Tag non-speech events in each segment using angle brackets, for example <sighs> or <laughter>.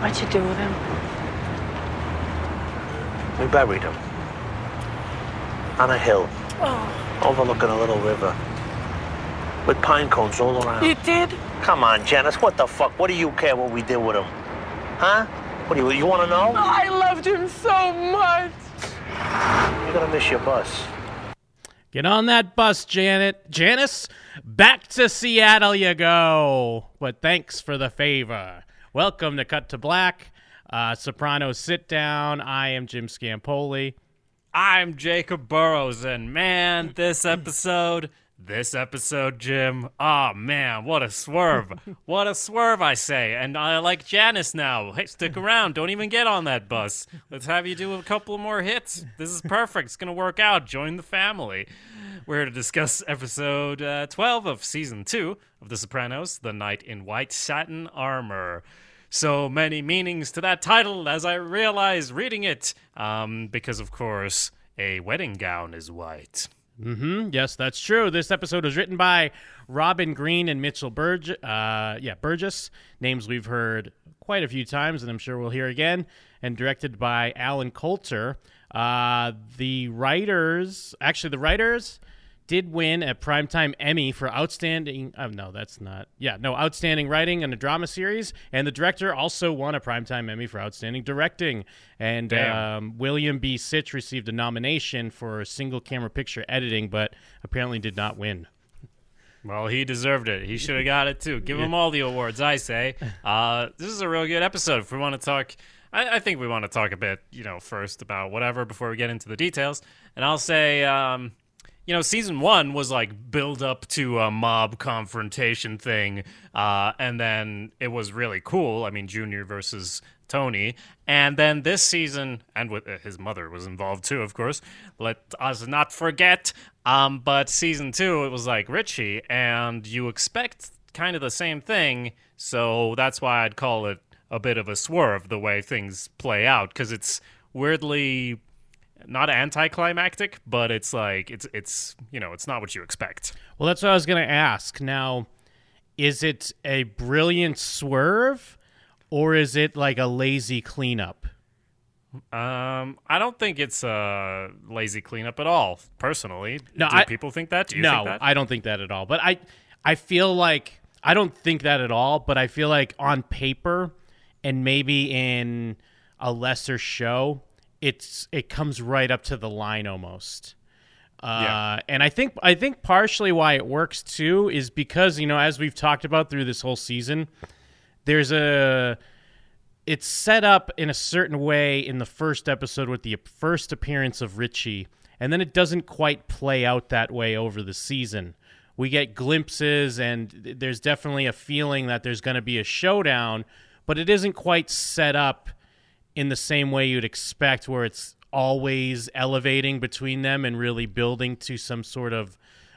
What'd you do with him? We buried him. On a hill, Oh, overlooking a little river. With pine cones all around. you did? Come on, Janice, what the fuck? What do you care what we did with him? Huh? What do you, you want to know? I loved him so much. You're gonna miss your bus. Get on that bus, Janet. Janice, back to Seattle you go. But thanks for the favor. Welcome to Cut to Black, uh, Sopranos Sit Down. I am Jim Scampoli. I'm Jacob Burrows, and man, this episode, this episode, Jim, oh man, what a swerve. <laughs> what a swerve, I say. And I like Janice now. Hey, stick around. Don't even get on that bus. Let's have you do a couple more hits. This is perfect. It's going to work out. Join the family. We're here to discuss episode uh, 12 of season 2 of The Sopranos, The Knight in White Satin Armor so many meanings to that title as I realized reading it. Um, because, of course, a wedding gown is white. hmm Yes, that's true. This episode was written by Robin Green and Mitchell Burge- uh, yeah, Burgess, names we've heard quite a few times, and I'm sure we'll hear again, and directed by Allen Coulter. Uh, the writers, actually, the writers did win a primetime Emmy for outstanding. Oh, no, that's not. Yeah, no, outstanding writing in a drama series, and the director also won a primetime Emmy for outstanding directing. And um, William B. Stich received a nomination for single camera picture editing, but apparently did not win. Well, he deserved it. He <laughs> should have got it too. Give him all the awards, I say. <laughs> Uh, this is a real good episode. If we want to talk, I, I think we want to talk a bit, you know, first about whatever before we get into the details. And I'll say, um, you know, season one was like build up to a mob confrontation thing, uh, and then it was really cool. I mean, Junior versus Tony, and then this season, and with uh, his mother was involved too, of course. Let us not forget. Um, but season two, it was like Richie, and you expect kind of the same thing, so that's why I'd call it a bit of a swerve the way things play out because it's weirdly not anticlimactic, but it's like it's it's you know it's not what you expect. Well, that's what I was going to ask. Now, is it a brilliant swerve, or is it like a lazy cleanup? Um, I don't think it's a lazy cleanup at all. Personally, No, do I- people think that? Do you no, think that? I don't think that at all. But I, I feel like I don't think that at all. But I feel like on paper, and maybe in a lesser show, it's it comes right up to the line almost. Uh, Yeah. and I think I think partially why it works too is because you know as we've talked about through this whole season, there's a it's set up in a certain way in the first episode with the first appearance of Richie, and then it doesn't quite play out that way over the season. We get glimpses, and there's definitely a feeling that there's going to be a showdown, but it isn't quite set up in the same way you'd expect, where it's always elevating between them and really building to some sort of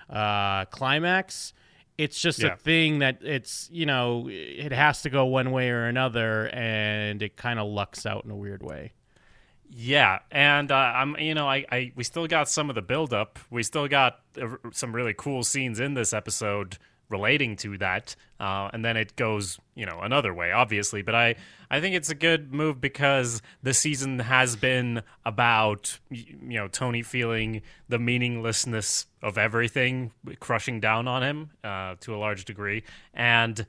uh, climax. It's just Yeah. a thing that it's you know it has to go one way or another, and it kind of lucks out in a weird way. Yeah, and uh, I'm you know I, I we still got some of the build up. We still got uh, some really cool scenes in this episode relating to that, uh, and then it goes you know another way, obviously. But I I think it's a good move because the season has been about you know Tony feeling the meaninglessness of everything crushing down on him uh, to a large degree, and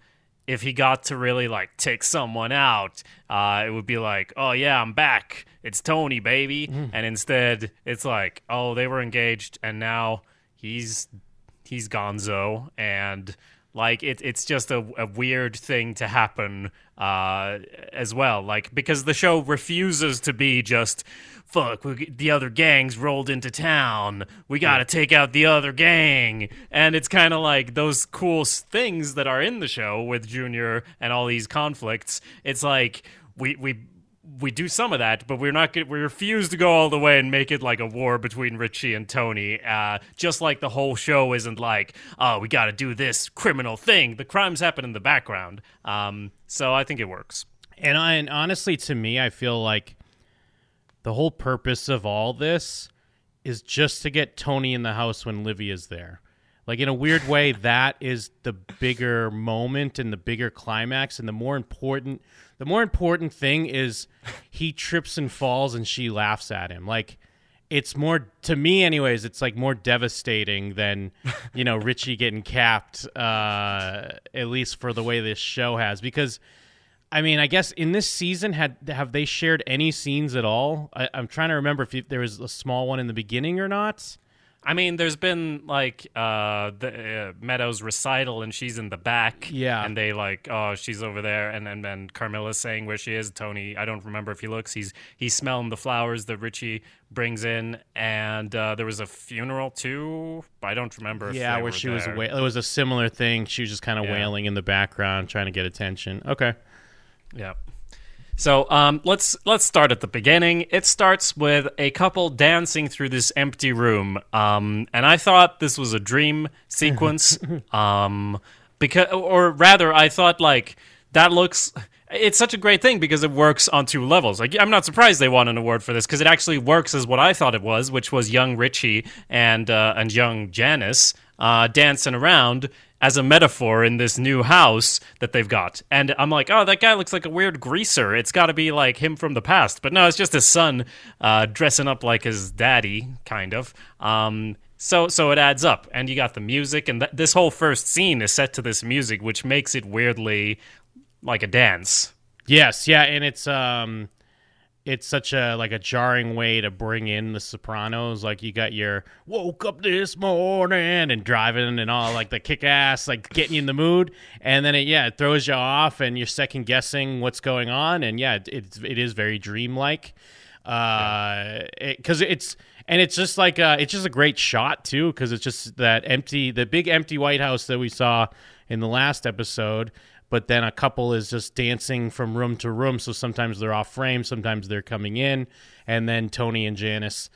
if he got to really like take someone out, uh, it would be like, oh yeah, I'm back. It's Tony, baby. And instead, it's like, oh, they were engaged, and now he's he's Gonzo, and like it, it's just a, a weird thing to happen uh, as well. Like because the show refuses to be just fuck. We, the other gangs rolled into town. We got to take out the other gang, and it's kind of like those cool things that are in the show with Junior and all these conflicts. It's like we we we do some of that, but we're not. We refuse to go all the way and make it like a war between Richie and Tony. Uh, just like the whole show isn't like, oh, we got to do this criminal thing. The crimes happen in the background. Um, so I think it works. And, I, and honestly, to me, I feel like the whole purpose of all this is just to get Tony in the house when Livy is there. Like in a weird way, that is the bigger moment and the bigger climax, and the more important, the more important thing is he trips and falls, and she laughs at him. Like it's more to me, anyways. It's like more devastating than you know Richie getting capped, uh, at least for the way this show has, because. I mean, I guess in this season, had have they shared any scenes at all? I, I'm trying to remember if there was a small one in the beginning or not. I mean, there's been like uh, the uh, Meadows recital, and she's in the back. Yeah. and they like, oh, she's over there, and and then Carmela's saying where she is. Tony, I don't remember if he looks. He's he's smelling the flowers that Richie brings in, and uh, there was a funeral too. I don't remember. If Yeah, where she was wa- it was a similar thing. She was just kind of Yeah. wailing in the background, trying to get attention. Okay. Yeah. So um, let's let's start at the beginning. It starts with a couple dancing through this empty room, um, and I thought this was a dream <laughs> sequence, um, because, or rather, I thought like that looks. It's such a great thing because it works on two levels. Like I'm not surprised they won an award for this because it actually works as what I thought it was, which was young Richie and uh, and young Janice uh, dancing around as a metaphor in this new house that they've got. And I'm like, oh, that guy looks like a weird greaser. It's got to be like him from the past. But no, it's just his son uh, dressing up like his daddy, kind of. Um, so so it adds up, and you got the music, and th- this whole first scene is set to this music, which makes it weirdly like a dance. Yes, yeah, and it's um it's such a like a jarring way to bring in the Sopranos. Like you got your woke up this morning and driving and all like the kick ass, like getting you in the mood, and then it yeah it throws you off and you're second guessing what's going on, and yeah it it's, it is very dreamlike, uh, because it's and it's just like uh, it's just a great shot too because it's just that empty the big empty White House that we saw in the last episode but then a couple is just dancing from room to room. So sometimes they're off frame, sometimes they're coming in, and then Tony and Janice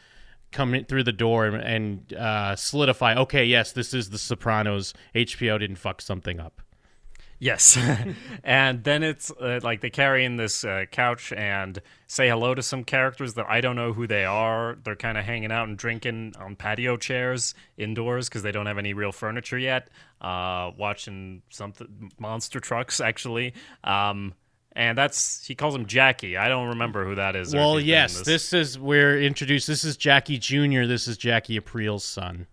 come in through the door and, and uh, solidify. Okay, yes, this is The Sopranos. HBO didn't fuck something up. Yes. <laughs> and then it's uh, like they carry in this uh, couch and say hello to some characters that I don't know who they are. They're kind of hanging out and drinking on patio chairs indoors because they don't have any real furniture yet. Uh, watching something monster trucks actually. Um, and that's he calls him Jackie. I don't remember who that is. Well, he's been in yes, this is we're introduced. This is Jackie Jr. This is Jackie Aprile's son.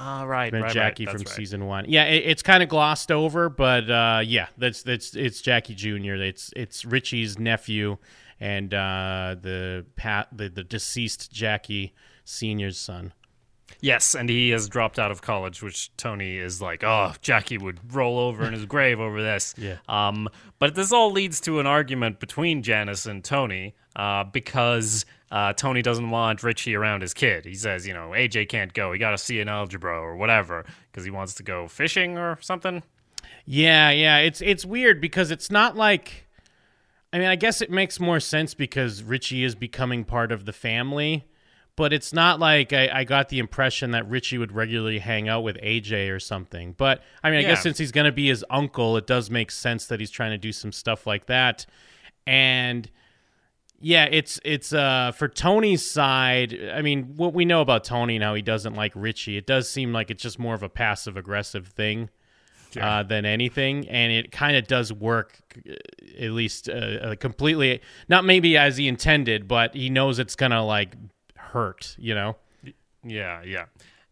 Ah, right, right, Jackie right, from right. season one. Yeah, it, it's kind of glossed over, but uh, yeah, that's that's it's Jackie Jr. It's it's Richie's nephew and uh, the pat the, the deceased Jackie Senior's son. Yes, and he has dropped out of college, which Tony is like, oh, Jackie would roll over in his <laughs> grave over this. Yeah. Um, but this all leads to an argument between Janice and Tony uh, because uh, Tony doesn't want Richie around his kid. He says, you know, AJ can't go. He got to see an algebra or whatever because he wants to go fishing or something. Yeah, yeah, it's it's weird because it's not like. I mean, I guess it makes more sense because Richie is becoming part of the family, but it's not like I, I got the impression that Richie would regularly hang out with AJ or something. But I mean, I guess since he's going to be his uncle, it does make sense that he's trying to do some stuff like that. And yeah, it's it's uh for Tony's side. I mean, what we know about Tony and how he doesn't like Richie, it does seem like it's just more of a passive aggressive thing uh, than anything, and it kind of does work, uh, at least uh, uh, completely. Not maybe as he intended, but he knows it's gonna like hurt. You know. Yeah, yeah.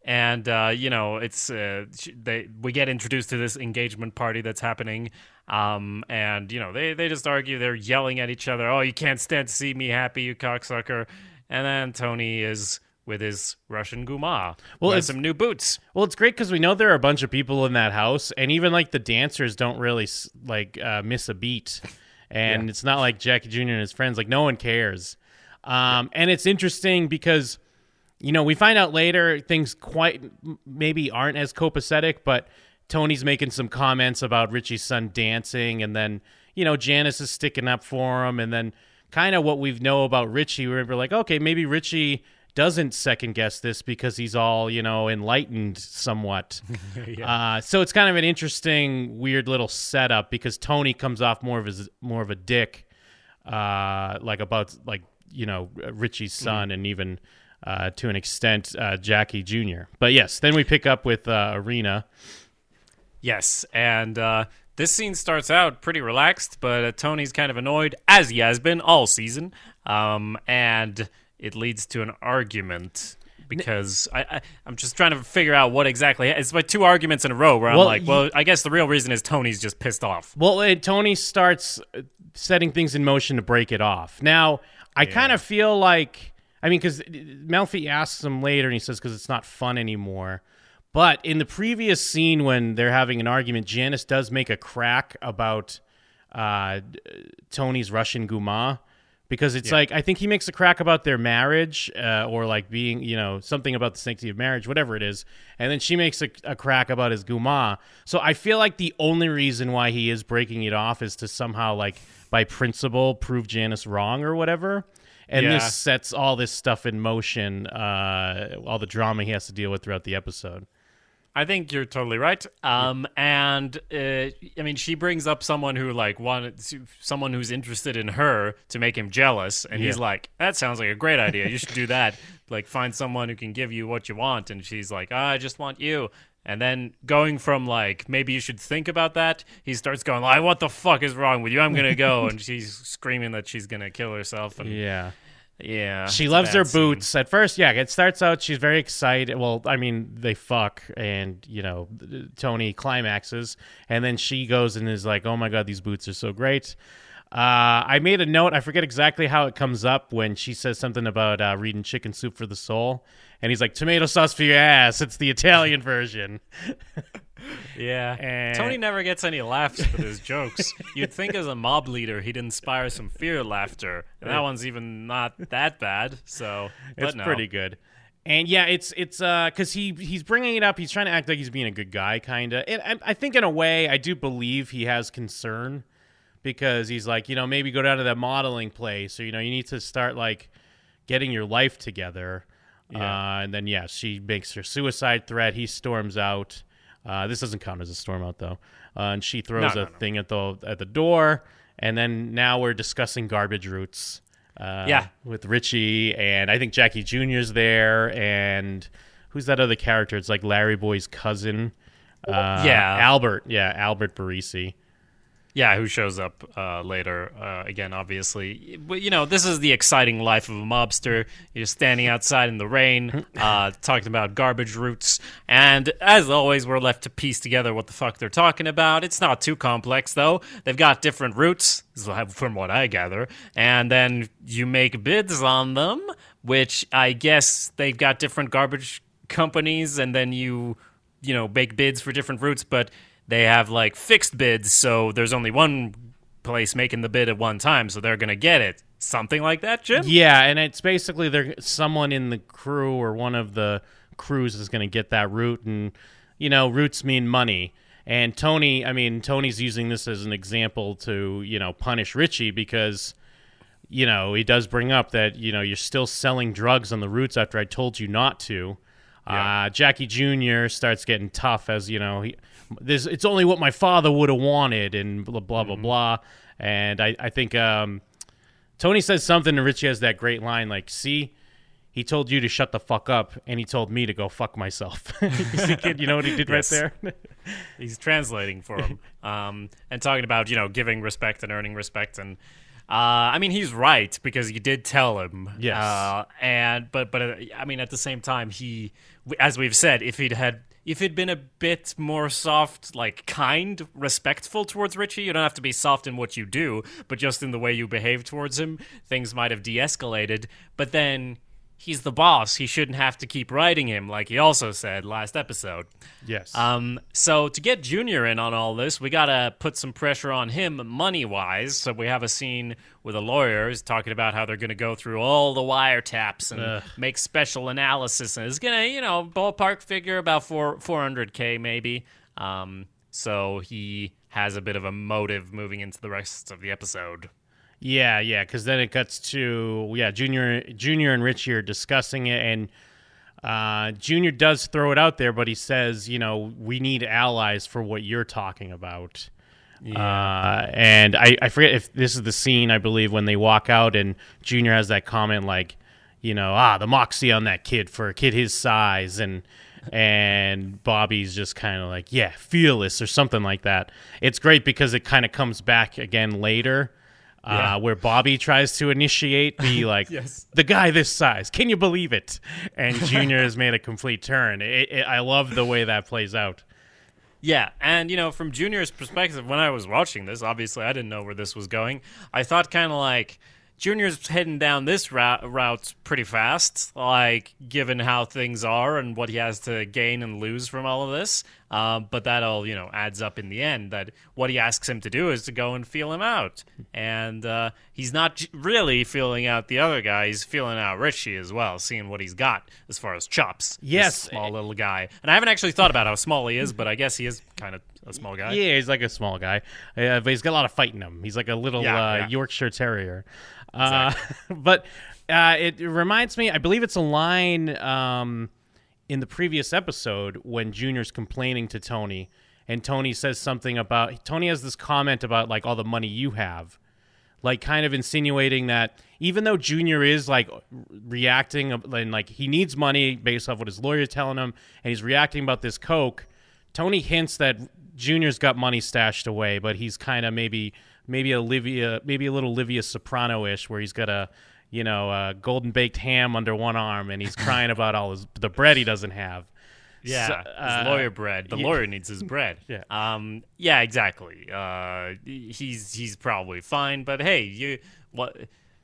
And uh, you know, it's uh, they we get introduced to this engagement party that's happening, um, and you know they they just argue. They're yelling at each other. Oh, you can't stand to see me happy, you cocksucker. And then Tony is with his Russian guma. Well, it's- some new boots. Well, it's great because we know there are a bunch of people in that house, and even like the dancers don't really like uh, miss a beat, and it's not like Jackie Jr. and his friends. Like no one cares, um, and it's interesting because you know we find out later things quite maybe aren't as copacetic, but Tony's making some comments about Richie's son dancing, and then you know Janice is sticking up for him, and then kind of what we know about Richie, we're like, okay, maybe Richie doesn't second guess this because he's all you know enlightened somewhat. <laughs> uh, so it's kind of an interesting, weird little setup because Tony comes off more of his more of a dick, uh, like about like you know Richie's son and even uh, to an extent, uh, Jackie Jr. But yes, then we pick up with uh, Irina. Yes, and uh, this scene starts out pretty relaxed, but uh, Tony's kind of annoyed, as he has been all season, um, and it leads to an argument. Because I, I, I'm just trying to figure out what exactly. It's like two arguments in a row where I'm Well, like, well, I guess the real reason is Tony's just pissed off. Well, it, Tony starts setting things in motion to break it off. Now, I kind of feel like, I mean, because Melfi asks him later, and he says, because it's not fun anymore. But in the previous scene, when they're having an argument, Janice does make a crack about uh, Tony's Russian Guma. Because it's like, I think he makes a crack about their marriage uh, or like being, you know, something about the sanctity of marriage, whatever it is. And then she makes a, a crack about his Guma. So I feel like the only reason why he is breaking it off is to somehow, like, by principle, prove Janice wrong or whatever. And Yeah. this sets all this stuff in motion, uh, all the drama he has to deal with throughout the episode. I think you're totally right. Um, and uh, I mean, she brings up someone who like wanted someone who's interested in her to make him jealous, and he's like, "That sounds like a great idea. You should do that. like, find someone who can give you what you want." And she's like, "Ah, "I just want you." And then going from like maybe you should think about that, he starts going like, "What the fuck is wrong with you? I'm gonna go." and <laughs> she's screaming that she's gonna kill herself. And yeah, Yeah. She loves her scene. boots. At first, yeah, it starts out she's very excited. Well, I mean, they fuck and, you know, Tony climaxes and then she goes and is like, "Oh my god, these boots are so great." Uh, I made a note. I forget exactly how it comes up when she says something about uh, reading Chicken Soup for the Soul, and he's like, "Tomato sauce for your ass." It's the Italian version. <laughs> Yeah. And- Tony never gets any laughs with his jokes. You'd think as a mob leader he'd inspire some fear laughter. And that one's even not that bad. So it's no. pretty good. And yeah, it's it's uh because he he's bringing it up. He's trying to act like he's being a good guy, kind of. And I, I think in a way, I do believe he has concern because he's like, you know, maybe go down to that modeling place, or you know, you need to start like getting your life together. Uh, and then yeah, she makes her suicide threat. He storms out. Uh, this doesn't count as a storm out though. Uh, and she throws No, a no, thing at the at the door. And then now we're discussing garbage routes. Uh, Yeah. with Richie and I think Jackie Jr.'s there and who's that other character? It's like Larry Boy's cousin. Uh, Yeah. Albert. Yeah, Albert Barese. Yeah, who shows up uh, later uh, again, obviously. But, you know, this is the exciting life of a mobster. You're standing outside in the rain, <laughs> uh, talking about garbage routes. And as always, we're left to piece together what the fuck they're talking about. It's not too complex, though. They've got different what- from what I gather. And then you make bids on them, which I guess they've got different garbage companies, and then you, you know, make bids for different routes, but they have like fixed bids, so there's only one place making the bid at one time, so they're gonna get it. Something like that, Jim? Yeah, and it's basically there someone in the crew or one of the crews is going to get that route, and you know, routes mean money. And Tony, I mean, Tony's using this as an example to you know punish Richie because you know he does bring up that you know you're still selling drugs on the routes after I told you not to. Uh, Jackie Jr. starts getting tough as you know he. This it's only what my father would have wanted, and blah blah blah blah. And I I think um, Tony says something, and Richie has that great line like, "See, he told you to shut the fuck up, and he told me to go fuck myself." <laughs> you see, kid, you know what he did Yes. right there? <laughs> He's translating for him, um, and talking about you know giving respect and earning respect, and uh, I mean he's right because you did tell him, Yes. Uh, and but but uh, I mean at the same time he, as we've said, if he'd had if he'd been a bit more soft, like kind, respectful towards Richie, you don't have to be soft in what you do, but just in the way you behave towards him, things might have de-escalated. But then. He's the boss. He shouldn't have to keep writing him, like he also said last episode. yes. Um, so to get Junior in on all this, we gotta put some pressure on him money wise. So we have a scene with a lawyer who's talking about how they're gonna go through all the wiretaps and Ugh. make special analysis, and it's gonna, you know, ballpark figure about four four hundred k maybe. Um, so he has a bit of a motive moving into the rest of the episode. Yeah, yeah, because then it cuts to yeah, Junior, Junior and Richie are discussing it, and uh, Junior does throw it out there, but he says, you know, we need allies for what you're talking about. Uh, and I, I forget if this is the scene I believe when they walk out and Junior has that comment like, you know, ah, the moxie on that kid for a kid his size, and and Bobby's just kind of like, yeah, fearless or something like that. It's great because it kind of comes back again later. Yeah. Uh, where Bobby tries to initiate the <laughs> like Yes. the guy this size. Can you believe it? And Junior has made a complete turn. It, it, I love the way that plays out. Yeah, and you know, from Junior's perspective, when I was watching this, obviously I didn't know where this was going. I thought kind of like Junior's heading down this route, route pretty fast, like given how things are and what he has to gain and lose from all of this. Um, but that all you know adds up in the end. That what he asks him to do is to go and feel him out, and uh, he's not really feeling out the other guy. He's feeling out Richie as well, seeing what he's got as far as chops. Yes. small little guy. And I haven't actually thought about how small he is, but I guess he is kind of a small guy. Yeah, he's like a small guy, uh, but he's got a lot of fight in him. He's like a little Yeah, uh, yeah. Yorkshire Terrier. Uh, <laughs> but uh, it reminds me, I believe it's a line um, in the previous episode when Junior's complaining to Tony, and Tony says something about Tony has this comment about like all the money you have, like kind of insinuating that even though Junior is like reacting and like he needs money based off what his lawyer's telling him, and he's reacting about this coke. Tony hints that Junior's got money stashed away, but he's kind of maybe maybe Olivia, maybe a little Olivia Soprano-ish, where he's got a you know a golden baked ham under one arm, and he's <laughs> crying about all his the bread he doesn't have. Yeah, So, his uh, lawyer bread. The yeah. lawyer needs his <laughs> bread. Yeah. Um. Yeah. Exactly. Uh. He's he's probably fine. But hey, you what?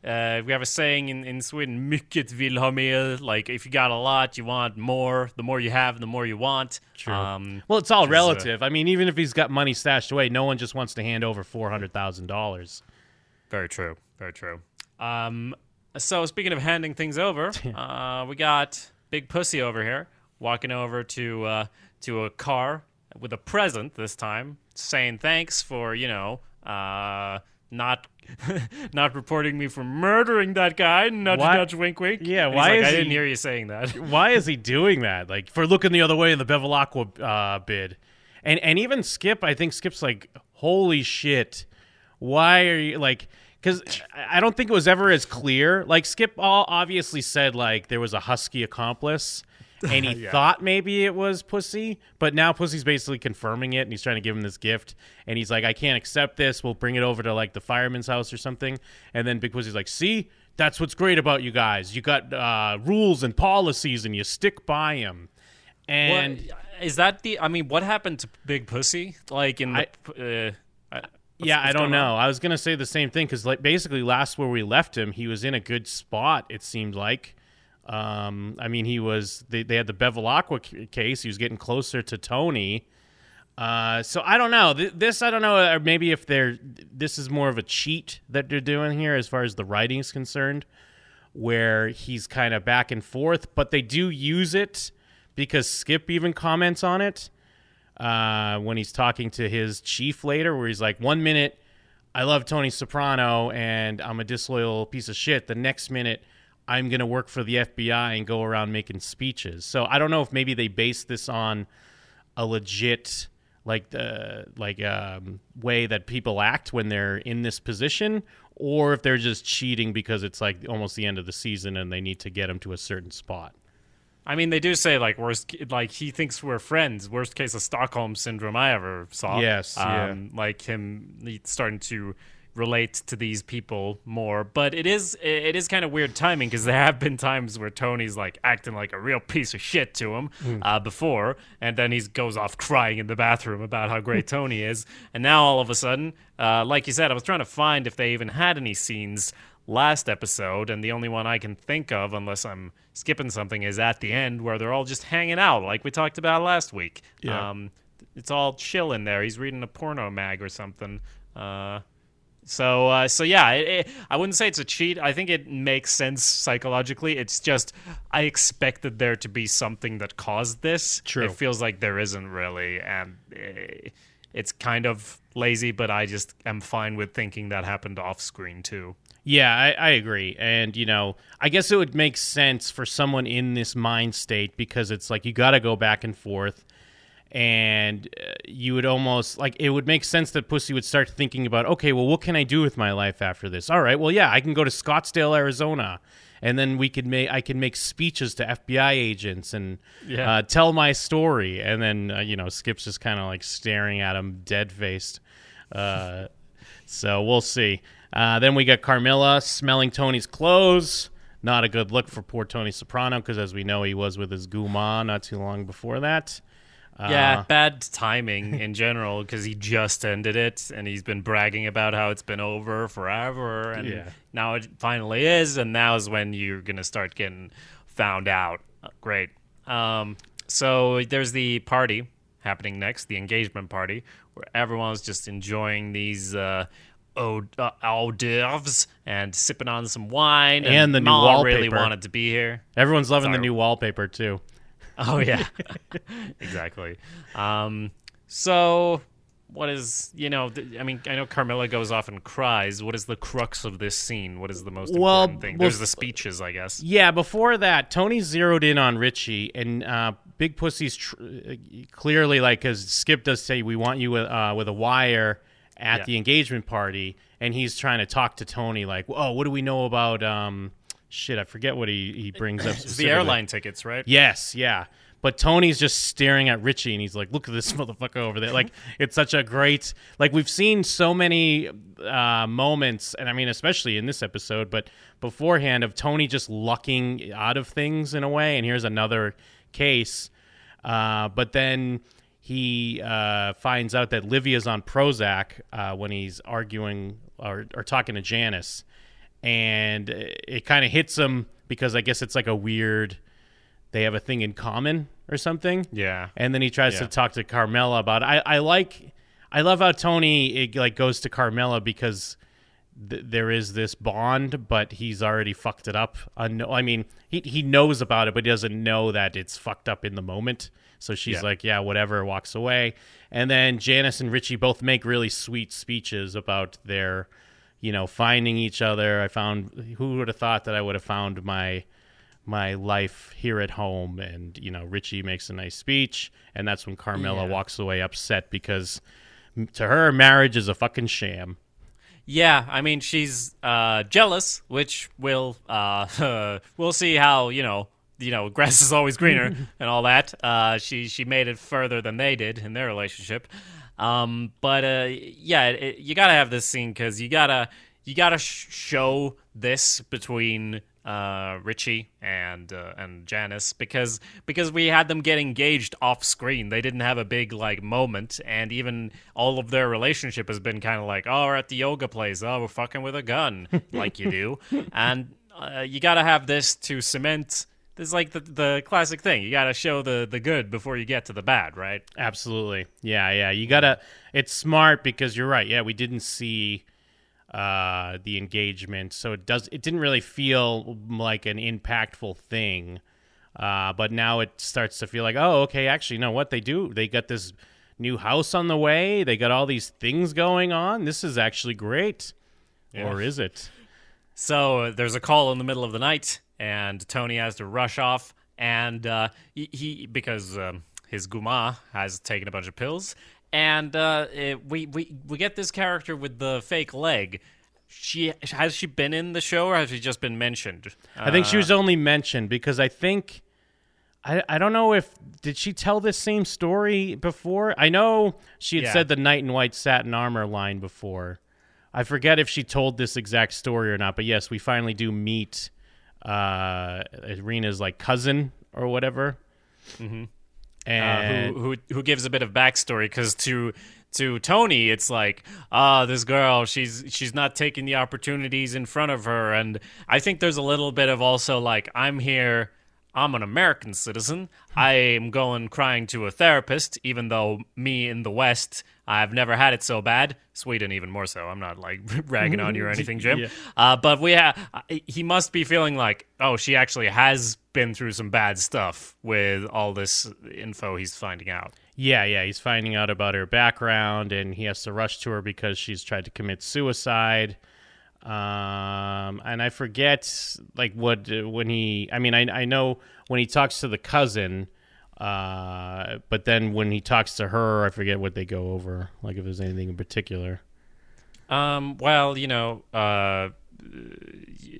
Uh, we have a saying in, in Sweden, mycket vill ha mer. Like, if you got a lot, you want more. The more you have, the more you want. True. Um, Well, it's all uh, relative. I mean, even if he's got money stashed away, no one just wants to hand over four hundred thousand dollars. Very true. Very true. Um, so speaking of handing things over, <laughs> uh, we got Big Pussy over here walking over to uh, to a car with a present this time, saying thanks for you know uh, not <laughs> not reporting me for murdering that guy. Nudge, Why- nudge, wink, wink. Yeah, And why like, is I he- didn't hear you saying that. <laughs> Why is he doing that? Like for looking the other way in the Bevilacqua uh, bid, and and even Skip, I think Skip's like, holy shit, why are you like? Because I don't think it was ever as clear. Like Skip all obviously said like there was a husky accomplice. <laughs> And he Yeah. thought maybe it was Pussy, but now Pussy's basically confirming it, and he's trying to give him this gift. And he's like, "I can't accept this. We'll bring it over to like the fireman's house or something." And then Big Pussy's like, "See, that's what's great about you guys. You got uh, rules and policies, and you stick by them." And What- is that the? I mean, what happened to Big Pussy? Like in the. uh, uh, what's- yeah, I don't going on? know. I was gonna say the same thing because like basically last where we left him, he was in a good spot. It seemed like. Um, I mean, he was. They, they had the Bevilacqua case. He was getting closer to Tony. Uh, so I don't know. This I don't know. Or maybe if they're this is more of a cheat that they're doing here as far as the writing is concerned, where he's kind of back and forth, but they do use it because Skip even comments on it uh, when he's talking to his chief later, where he's like, one minute, I love Tony Soprano and I'm a disloyal piece of shit. The next minute, I'm going to work for the FBI and go around making speeches. So I don't know if maybe they base this on a legit like the like um, way that people act when they're in this position or if they're just cheating because it's like almost the end of the season and they need to get him to a certain spot I mean, they do say like worst, like he thinks we're friends. Worst case of Stockholm syndrome I ever saw. Yes, yeah. um, like him starting to relate to these people more. But it is it is kind of weird timing because there have been times where Tony's like acting like a real piece of shit to him Hmm. uh, before, and then he goes off crying in the bathroom about how great <laughs> Tony is, and now all of a sudden, uh, like you said, I was trying to find if they even had any scenes last episode, and the only one I can think of, unless I'm skipping something, is at the end where they're all just hanging out, like we talked about last week. Yeah. Um, it's all chill in there. He's reading a porno mag or something. Uh, so, uh, so yeah, it, it, I wouldn't say it's a cheat. I think it makes sense psychologically. It's just I expected there to be something that caused this. True. It feels like there isn't really, and eh, it's kind of lazy. But I just am fine with thinking that happened off screen too. Yeah, I, I agree. And, you know, I guess it would make sense for someone in this mind state because it's like you got to go back and forth. And uh, you would almost like it would make sense that Pussy would start thinking about, okay, well, what can I do with my life after this? All right, well, yeah, I can go to Scottsdale, Arizona, and then we could make I can make speeches to FBI agents and Yeah. uh, tell my story, and then uh, you know Skip's just kind of like staring at him, dead faced. Uh, <laughs> so we'll see. Uh, then we got Carmela smelling Tony's clothes. Not a good look for poor Tony Soprano because, as we know, he was with his guma not too long before that. Yeah, Uh, bad timing in general because he just ended it and he's been bragging about how it's been over forever and Yeah. now it finally is and now is when you're gonna start getting found out. Uh, Great. Um, so there's the party happening next, the engagement party, where everyone's just enjoying these uh, hors uh, d'oeuvres and sipping on some wine. And the new Ma really wanted to be here. Everyone's loving the new wallpaper too. <laughs> Oh yeah, <laughs> exactly. Um, so what is you know? I mean, I know Carmela goes off and cries. What is the crux of this scene? What is the most Well, important thing? well, There's the speeches, I guess. Yeah, before that, Tony zeroed in on Richie, and uh, Big Pussy's tr- uh, clearly like because Skip does say we want you with, uh, with a wire at Yeah. the engagement party, and he's trying to talk to Tony like, oh, what do we know about um, shit? I forget what he he brings up. <laughs> The airline tickets, right? Yes, yeah. But Tony's just staring at Richie and he's like, look at this <laughs> motherfucker over there. Like, it's such a great, like, we've seen so many uh, moments, and I mean, especially in this episode, but beforehand of Tony just lucking out of things in a way. And here's another case. Uh, but then he uh, finds out that Livia's on Prozac uh, when he's arguing or, or talking to Janice. And it kind of hits him because I guess it's like a weird they have a thing in common or something. Yeah. And then he tries Yeah. to talk to Carmela about. It. I I like I love how Tony it, like goes to Carmela because th- there is this bond, but he's already fucked it up. Uh, Unknow- I mean, he he knows about it, but he doesn't know that it's fucked up in the moment. So she's Yeah. like, yeah, whatever, walks away. And then Janice and Richie both make really sweet speeches about their, you know, finding each other. I found who would have thought that I would have found my my life here at home and you know richie makes a nice speech and that's when carmela Yeah. walks away upset because to her marriage is a fucking sham Yeah, I mean she's uh, jealous, which will uh, <laughs> we'll see how you know you know grass is always greener <laughs> and all that. Uh, she she made it further than they did in their relationship, um, but uh, yeah, it, you gotta have this scene because you gotta you gotta sh- show this between uh, Richie and uh, and Janice because because we had them get engaged off screen. They didn't have a big like moment, and even all of their relationship has been kind of like, oh, we're at the yoga place. Oh, we're fucking with a gun, like you do, <laughs> and uh, you got to have this to cement. This is like the the classic thing. You got to show the the good before you get to the bad, right? absolutely. Yeah yeah. You gotta it's smart because you're right. Yeah we didn't see uh the engagement so it does it didn't really feel like an impactful thing. Uh but now it starts to feel like oh okay actually you know what they do they got this new house on the way. They got all these things going on. This is actually great. Or is it? So there's a call in the middle of the night, and Tony has to rush off, and uh, he, he because um, his guma has taken a bunch of pills, and uh, it, we we we get this character with the fake leg. She has she been in the show, or has she just been mentioned? I think she Uh, was only mentioned because I think I I don't know if did she tell this same story before? I know she had Yeah. said the knight in white satin armor line before. I forget if she told this exact story or not, but yes, we finally do meet uh Irina's like cousin or whatever. Mm-hmm. uh, And who who who gives a bit of backstory because to to Tony it's like ah this girl she's she's not taking the opportunities in front of her and I think there's a little bit of also like I'm here I'm an American citizen I am going crying to a therapist even though me in the West I've never had it so bad Sweden even more so I'm not like <laughs> ragging on you or <laughs> anything Jim Yeah. uh, but we ha- he must be feeling like, oh, she actually has been through some bad stuff with all this info he's finding out. Yeah, yeah, he's finding out about her background, and he has to rush to her because she's tried to commit suicide. Um, and I forget like what when he. I mean, I I know when he talks to the cousin, Uh, but then when he talks to her, I forget what they go over. Like if there's anything in particular. Um, well, you know, uh,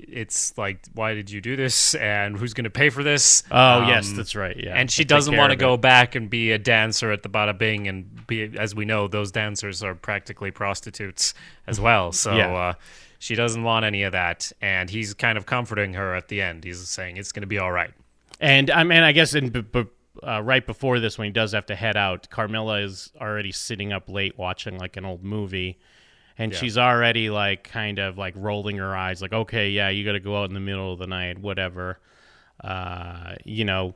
it's like, why did you do this, and who's going to pay for this? Oh Um, yes, that's right. Yeah, and she doesn't want to go it. back and be a dancer at the Bada Bing, and be, as we know, those dancers are practically prostitutes as well. So Yeah. uh, she doesn't want any of that, and he's kind of comforting her at the end. He's saying it's going to be all right. And I mean, I guess in b- b- uh, right before this, when he does have to head out, Carmela is already sitting up late watching like an old movie, and Yeah. she's already like kind of like rolling her eyes, like, okay, yeah, you got to go out in the middle of the night, whatever. Uh, you know,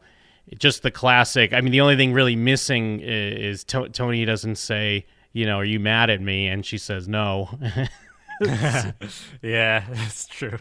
just the classic. I mean, the only thing really missing is, is to- Tony doesn't say, you know, are you mad at me? And she says no. <laughs> <laughs> Yeah, <laughs> that's true.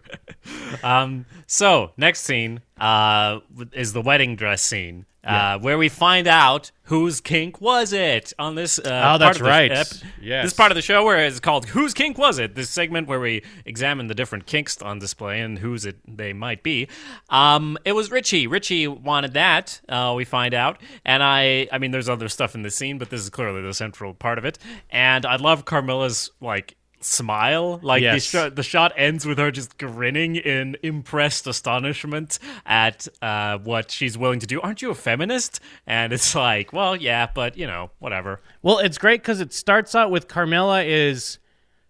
um, so next scene uh, is the wedding dress scene, uh, where we find out whose kink was it on this. Uh, Oh, that's right. ep- Yes. this part of the show where it's called "Whose Kink Was It?" This segment where we examine the different kinks on display and whose it they might be. Um, it was Richie. Richie wanted that. Uh, we find out, and I. I mean, there's other stuff in the scene, but this is clearly the central part of it. And I love Carmela's like smile like the, Yes. shot, the shot ends with her just grinning in impressed astonishment at uh, what she's willing to do aren't you a feminist and it's like well yeah but you know whatever Well, it's great because it starts out with Carmela is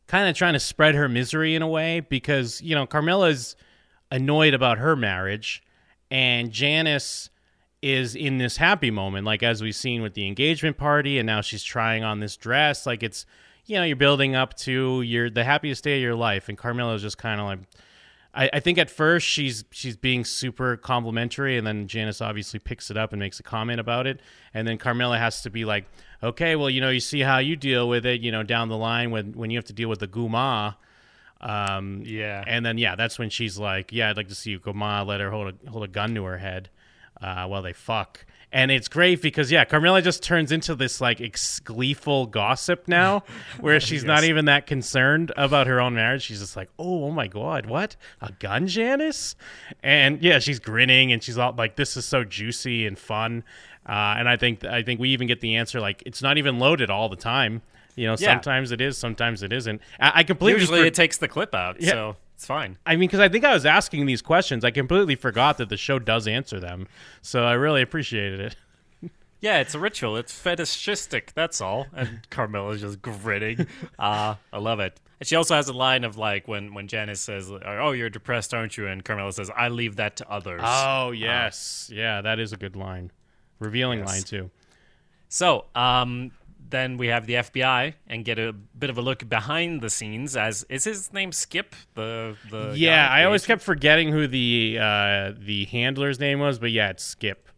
kind of trying to spread her misery in a way because you know Carmela's annoyed about her marriage, and Janice is in this happy moment, like as we've seen with the engagement party, and now she's trying on this dress. Like it's you know you're building up to your the happiest day of your life, and Carmela's just kind of like. I, I think at first she's she's being super complimentary, and then Janice obviously picks it up and makes a comment about it, and then Carmela has to be like, okay, well, you know, you see how you deal with it, you know, down the line when when you have to deal with the guma, um, Yeah. and then yeah, that's when she's like, yeah, I'd like to see you guma, let her hold a hold a gun to her head uh, while they fuck. And it's great because yeah, Carmela just turns into this like ex- gleeful gossip now, <laughs> where she's not even that concerned about her own marriage. She's just like, oh, oh my god, what a gun, Janice? And yeah, she's grinning and she's all like, this is so juicy and fun. Uh, and I think I think we even get the answer like it's not even loaded all the time. You know, Yeah. sometimes it is, sometimes it isn't. I, I completely usually it takes the clip out Yeah. so it's fine. I mean, because I think I was asking these questions, I completely forgot that the show does answer them. So I really appreciated it. <laughs> yeah it's a ritual. It's fetishistic that's all. And <laughs> carmela's just grinning. Uh, i love it. And she also has a line of like when when janice says oh you're depressed aren't you? And carmilla says i leave that to others. Oh yes, yeah, that is a good line, revealing Yes. line too. So, um, then we have the FBI and get a bit of a look behind the scenes. As is his name Skip? The the yeah, I always kept forgetting who the uh, the handler's name was, but yeah, it's Skip.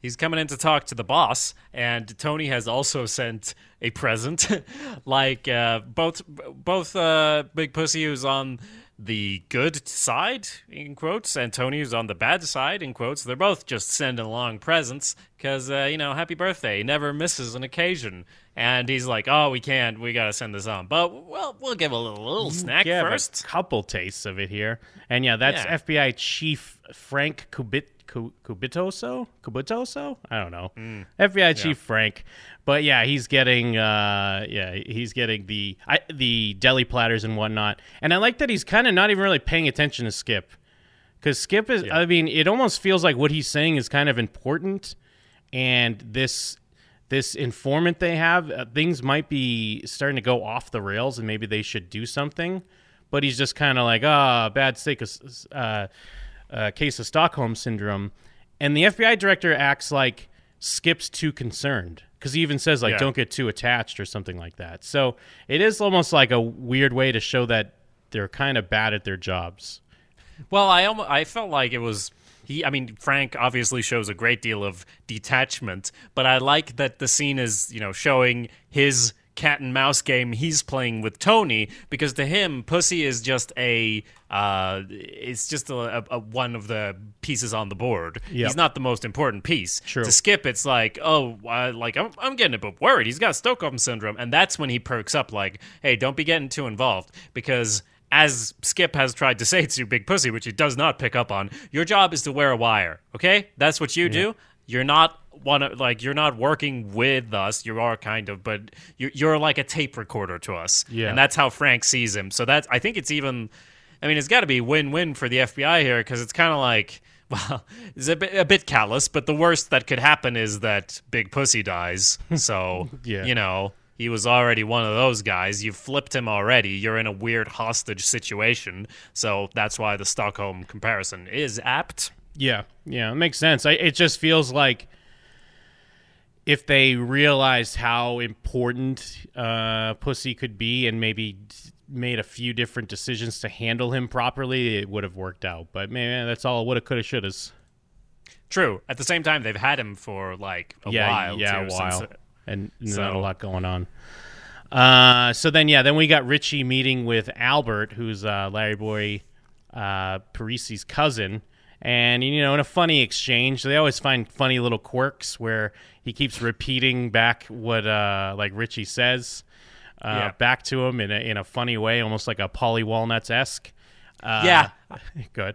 He's coming in to talk to the boss, and Tony has also sent a present. <laughs> like uh, both both uh, Big Pussy, who's on the good side in quotes, and Tony, who's on the bad side in quotes. They're both just sending along presents because uh, you know, happy birthday. He never misses an occasion. And he's like, "Oh, we can't. We gotta send this on, but well, we'll give a little, little snack yeah, first. a couple tastes of it here, and yeah, that's Yeah. FBI Chief Frank Kubit. Ku- Cubitoso? Cubitoso? I don't know. Hmm. FBI Chief Frank. But yeah, he's getting uh yeah, he's getting the I, the deli platters and whatnot. And I like that he's kind of not even really paying attention to Skip. Cuz Skip is I mean, it almost feels like what he's saying is kind of important and this this informant they have, uh, things might be starting to go off the rails and maybe they should do something. But he's just kind of like, ah, bad sake of, uh, uh, case of Stockholm syndrome. And the FBI director acts like Skip's too concerned because he even says, like, Yeah. don't get too attached or something like that. So it is almost like a weird way to show that they're kind of bad at their jobs. Well, I almost, I felt like it was he. I mean, Frank obviously shows a great deal of detachment, but I like that the scene is you know showing his cat and mouse game he's playing with Tony because to him, Pussy is just a uh, it's just a, a, one of the pieces on the board. Yep. He's not the most important piece. True. To Skip, it's like, oh, uh, like I'm, I'm getting a bit worried. He's got Stockholm syndrome, and that's when he perks up. Like, hey, don't be getting too involved because as Skip has tried to say to Big Pussy, which he does not pick up on, your job is to wear a wire, okay? That's what you do. You're not one of like you're not working with us. You are kind of, but you're, you're like a tape recorder to us. Yeah. and that's how Frank sees him. So that's I think it's even. I mean, it's got to be win-win for the FBI here because it's kind of like. <laughs> Well, it's a bit, a bit callous, but the worst that could happen is that Big Pussy dies. <laughs> So, Yeah. you know, he was already one of those guys. You flipped him already. You're in a weird hostage situation. So that's why the Stockholm comparison is apt. Yeah, yeah, it makes sense. I, it just feels like if they realized how important uh, Pussy could be and maybe made a few different decisions to handle him properly, it would have worked out. But man, that's all woulda, coulda, shouldas. True. At the same time, they've had him for like a yeah, while. yeah, too, a since- while, and not a lot going on. Uh, so then, yeah, then we got Richie meeting with Albert, who's uh, Larry Boy uh, Barese's cousin, and you know, in a funny exchange, they always find funny little quirks where he keeps repeating back what uh, like Richie says uh, Yeah. back to him in a, in a funny way, almost like a Paulie Walnuts esque. Uh, Yeah. <laughs> good.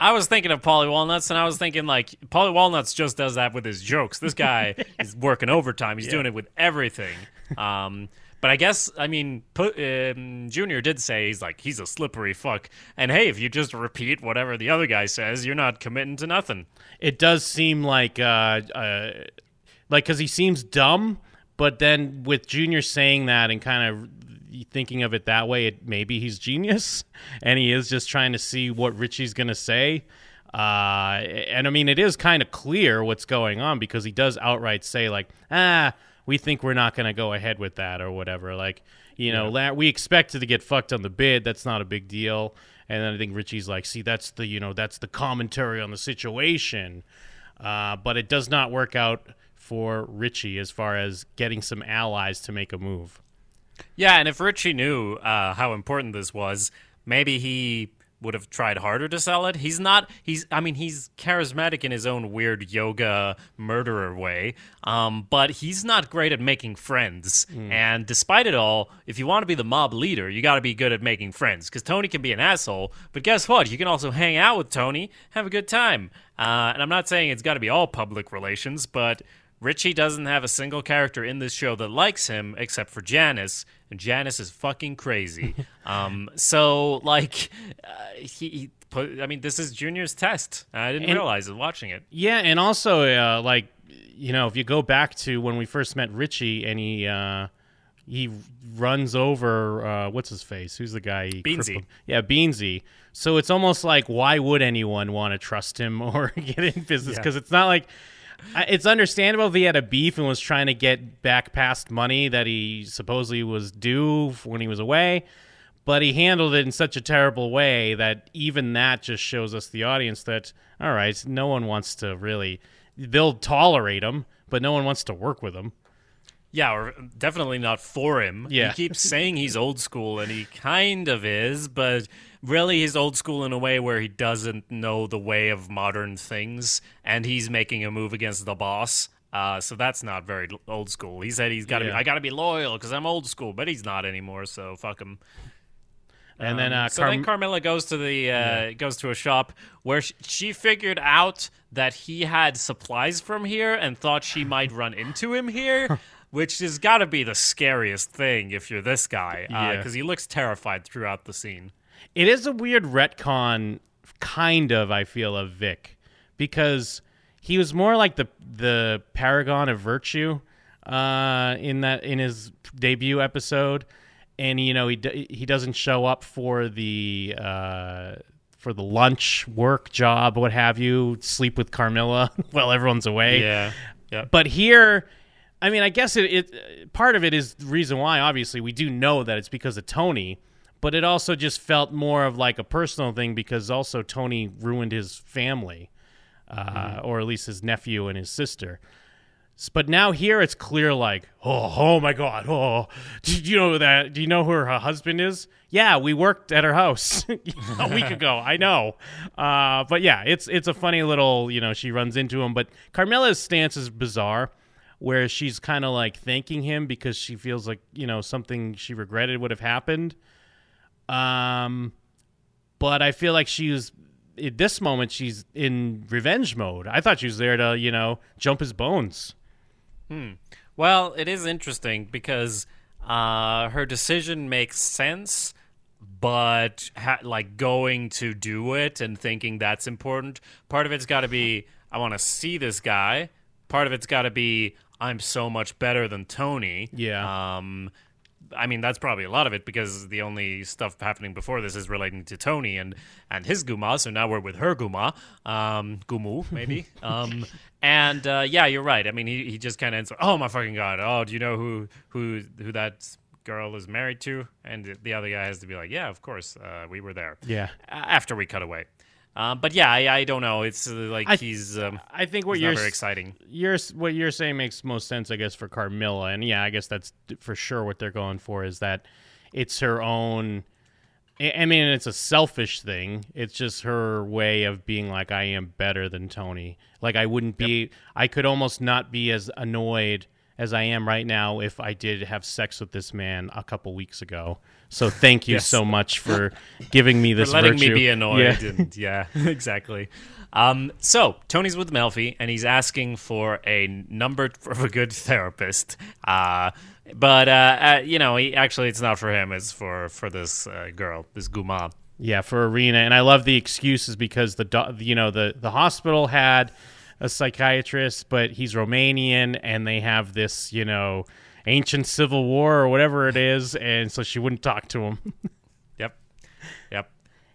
I was thinking of Paulie Walnuts, and I was thinking like Paulie Walnuts just does that with his jokes. This guy <laughs> is working overtime. He's doing it with everything. Um, but I guess I mean, um, Junior did say he's like he's a slippery fuck. And hey, if you just repeat whatever the other guy says, you're not committing to nothing. it does seem like uh, uh like because he seems dumb but then with junior saying that and kind of thinking of it that way it maybe he's genius <laughs> and he is just trying to see what richie's gonna say. Uh and i mean it is kind of clear what's going on because he does outright say like ah we think we're not gonna go ahead with that or whatever. Like you know la- we expected to get fucked on the bid. That's not a big deal. And then i think richie's like see that's the you know that's the commentary on the situation. Uh, but it does not work out for Richie as far as getting some allies to make a move. Yeah, and if Richie knew uh, how important this was, maybe he would have tried harder to sell it. He's not. He's. I mean, he's charismatic in his own weird yoga murderer way. Um, but he's not great at making friends. And despite it all, if you want to be the mob leader, you got to be good at making friends. Because Tony can be an asshole, but guess what? You can also hang out with Tony, have a good time. Uh, and I'm not saying it's got to be all public relations, but Richie doesn't have a single character in this show that likes him except for Janice, and Janice is fucking crazy. <laughs> um, so like, uh, he, he put. I mean, this is Junior's test. I didn't And- realize it watching it. Yeah, and also uh, like you know, if you go back to when we first met Richie and he uh, he runs over uh, what's his face? Who's the guy? He Beansy. crippled- Yeah, Beansy. So it's almost like why would anyone want to trust him <laughs> or get in business? Yeah. Because it's not like it's understandable if he had a beef and was trying to get back past money that he supposedly was due when he was away. But he handled it in such a terrible way that even that just shows us the audience that all right, no one wants to really. They'll tolerate him, but no one wants to work with him. Yeah, or definitely not for him. Yeah. He keeps saying he's old school, and he kind of is, but really he's old school in a way where he doesn't know the way of modern things, and he's making a move against the boss. Uh, so that's not very old school. He said he's got to Yeah. be, I got to be loyal because I'm old school, but he's not anymore. So fuck him. And then, uh, so Carm- then Carmela goes to the uh, goes to a shop where she, she figured out that he had supplies from here and thought she might run into him here, <laughs> which has got to be the scariest thing if you're this guy Yeah. because he looks terrified throughout the scene. It is a weird retcon, kind of. I feel of Vic because he was more like the the paragon of virtue uh, in that in his debut episode, and you know he d- he doesn't show up for the uh, for the lunch work job, what have you, sleep with Carmela <laughs> while everyone's away. Yeah, yeah. But here, I mean, I guess it, it part of it is the reason why. Obviously, we do know that it's because of Tony, but it also just felt more of like a personal thing because also Tony ruined his family, uh, or at least his nephew and his sister. But now here it's clear, like, oh, oh my God, oh, do you know that? Do you know who her husband is? Yeah, we worked at her house <laughs> a week ago. I know, uh, but yeah, it's it's a funny little, you know, she runs into him. But Carmela's stance is bizarre, where she's kind of like thanking him because she feels like you know something she regretted would have happened. Um, but I feel like she was at this moment she's in revenge mode. I thought she was there to you know jump his bones. Hmm. Well, it is interesting because uh, her decision makes sense, but ha- like going to do it and thinking that's important. Part of it's got to be I want to see this guy. Part of it's got to be I'm so much better than Tony. Yeah. Um, I mean, that's probably a lot of it because the only stuff happening before this is relating to Tony and, and his Guma. So now we're with her Guma, um, Gumu maybe. <laughs> um, and uh, yeah, you're right. I mean, he, he just kind of ends. Oh my fucking god! Oh, do you know who who who that girl is married to? And the- the other guy has to be like, yeah, of course, uh, we were there. Yeah. After we cut away. Um, but yeah, I, I don't know. It's uh, like I- he's um, I think what you're very exciting. you're what you're saying makes most sense, I guess, for Carmela, and yeah, I guess that's for sure what they're going for is that it's her own. I I mean, it's a selfish thing. It's just her way of being like, I am better than Tony. Like, I wouldn't be. I could almost not be as annoyed as I am right now if I did have sex with this man a couple weeks ago. So thank you Yes. so much for giving me this for letting virtue. me be annoyed. Yeah. And, yeah, <laughs> exactly. Um, so Tony's with Melfi, and he's asking for a number of a good therapist. Uh, but uh, uh, you know, he, actually, it's not for him. It's for for this uh, girl, this Guma. Yeah, for Irina, and I love the excuses because the do- you know the the hospital had a psychiatrist, but he's Romanian, and they have this you know ancient civil war or whatever it is, and so she wouldn't talk to him. <laughs> Yep, yep.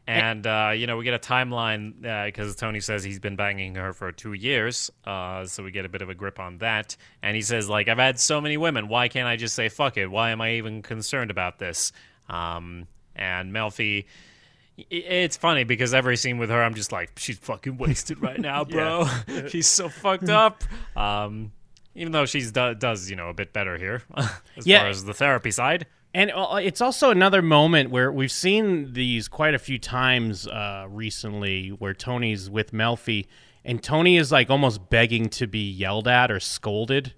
And uh, you know, we get a timeline because Tony says he's been banging her for two years, uh, so we get a bit of a grip on that. And he says, like, I've had so many women. Why can't I just say fuck it? Why am I even concerned about this? Um, and Melfi, it's funny because every scene with her, I'm just like, she's fucking wasted right now, <laughs> bro. <laughs> she's so fucked up. Um, even though she's do- does you know a bit better here <laughs> as Yeah. far as the therapy side. And uh, it's also another moment where we've seen these quite a few times uh, recently where Tony's with Melfi and Tony is like almost begging to be yelled at or scolded.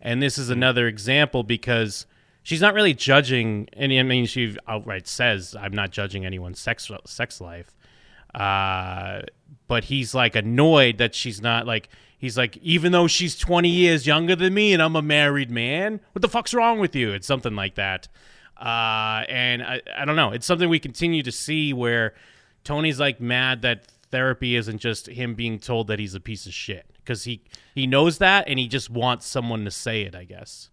And this is another example because she's not really judging. And I mean, she outright says, I'm not judging anyone's sex, sex life. Uh, but he's like annoyed that she's not like, he's like, even though she's 20 years younger than me and I'm a married man, what the fuck's wrong with you? It's something like that. Uh, and I, I don't know. It's something we continue to see where Tony's like mad that therapy isn't just him being told that he's a piece of shit because he he knows that and he just wants someone to say it. I guess.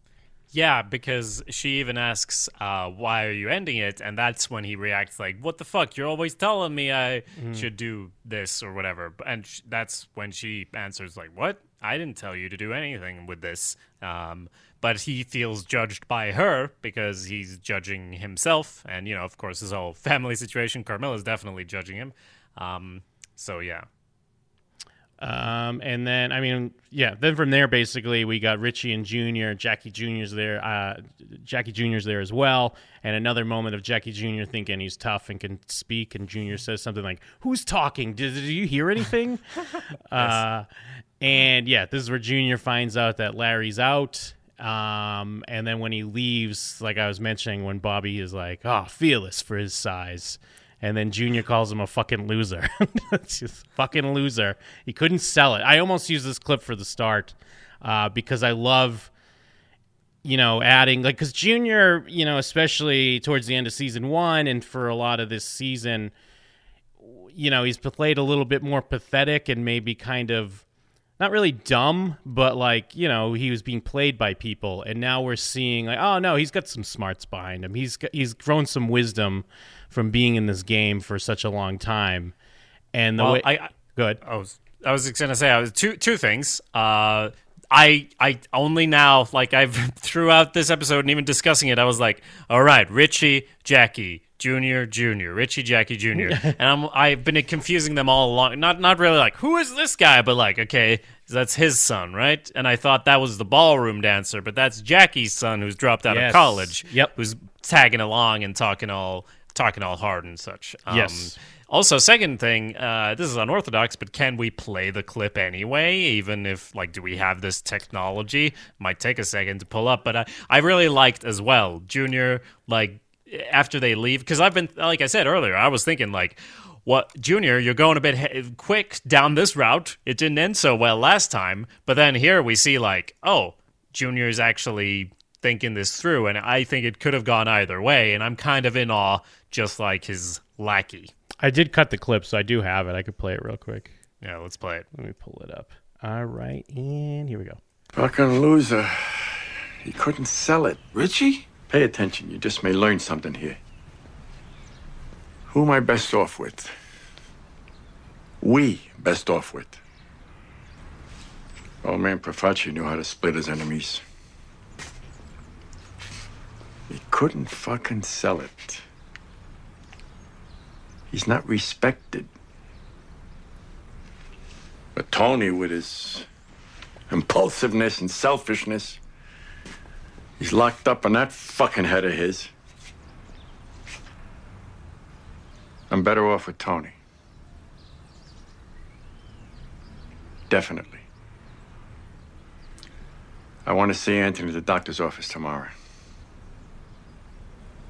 Yeah, because she even asks, uh, "Why are you ending it?" And that's when he reacts like, "What the fuck? You're always telling me I should do this or whatever." And sh- that's when she answers like, "What? I didn't tell you to do anything with this." Um, but he feels judged by her because he's judging himself, and you know, of course, his whole family situation. Carmela's definitely judging him. Um, so yeah, Um, and then I mean, yeah. Then from there, basically, we got Richie and Junior. Jackie Junior's there. Uh, Jackie Junior's there as well. And another moment of Jackie Junior thinking he's tough and can speak, and Junior says something like, "Who's talking? Did, did you hear anything?" <laughs> uh, and yeah, this is where Junior finds out that Larry's out. Um, and then when he leaves, like I was mentioning, when Bobby is like, "Oh, fearless for his size." And then Junior calls him a fucking loser. <laughs> just fucking loser. He couldn't sell it. I almost use this clip for the start uh, because I love, you know, adding like because Junior, you know, especially towards the end of season one and for a lot of this season, you know, he's played a little bit more pathetic and maybe kind of not really dumb, but like you know, he was being played by people, and now we're seeing like, oh no, he's got some smarts behind him. He's got, he's grown some wisdom from being in this game for such a long time, and the Well, way I- I- good. I was I was gonna say I was two two things. Uh, I I only now like I've <laughs> throughout this episode and even discussing it, I was like, all right, Richie, Jackie, Junior, Junior, Richie, Jackie, Junior, <laughs> and I'm I've been confusing them all along. Not not really like who is this guy, but like okay, that's his son, right? And I thought that was the ballroom dancer, but that's Jackie's son who's dropped out Yes. of college. Yep. who's tagging along and talking all talking all hard and such. Um, Yes. also, second thing, uh, this is unorthodox, but can we play the clip anyway? Even if, like, do we have this technology? Might take a second to pull up, but I, I really liked as well, Junior, like, after they leave, because I've been, like I said earlier, I was thinking, like, what Junior, you're going a bit he- quick down this route. It didn't end so well last time, but then here we see like, oh, Junior's actually thinking this through, and I think it could have gone either way, and I'm kind of in awe, just like his lackey. I did cut the clip, so I do have it. I could play it real quick. Yeah, let's play it. Let me pull it up. All right, and here we go. Fucking loser. He couldn't sell it. Richie? Pay attention, you just may learn something here. Who am I best off with? We best off with. Old man Profaci knew how to split his enemies. He couldn't fucking sell it. He's not respected. But Tony, with his impulsiveness and selfishness, he's locked up in that fucking head of his. I'm better off with Tony. Definitely. I want to see Anthony at the doctor's office tomorrow.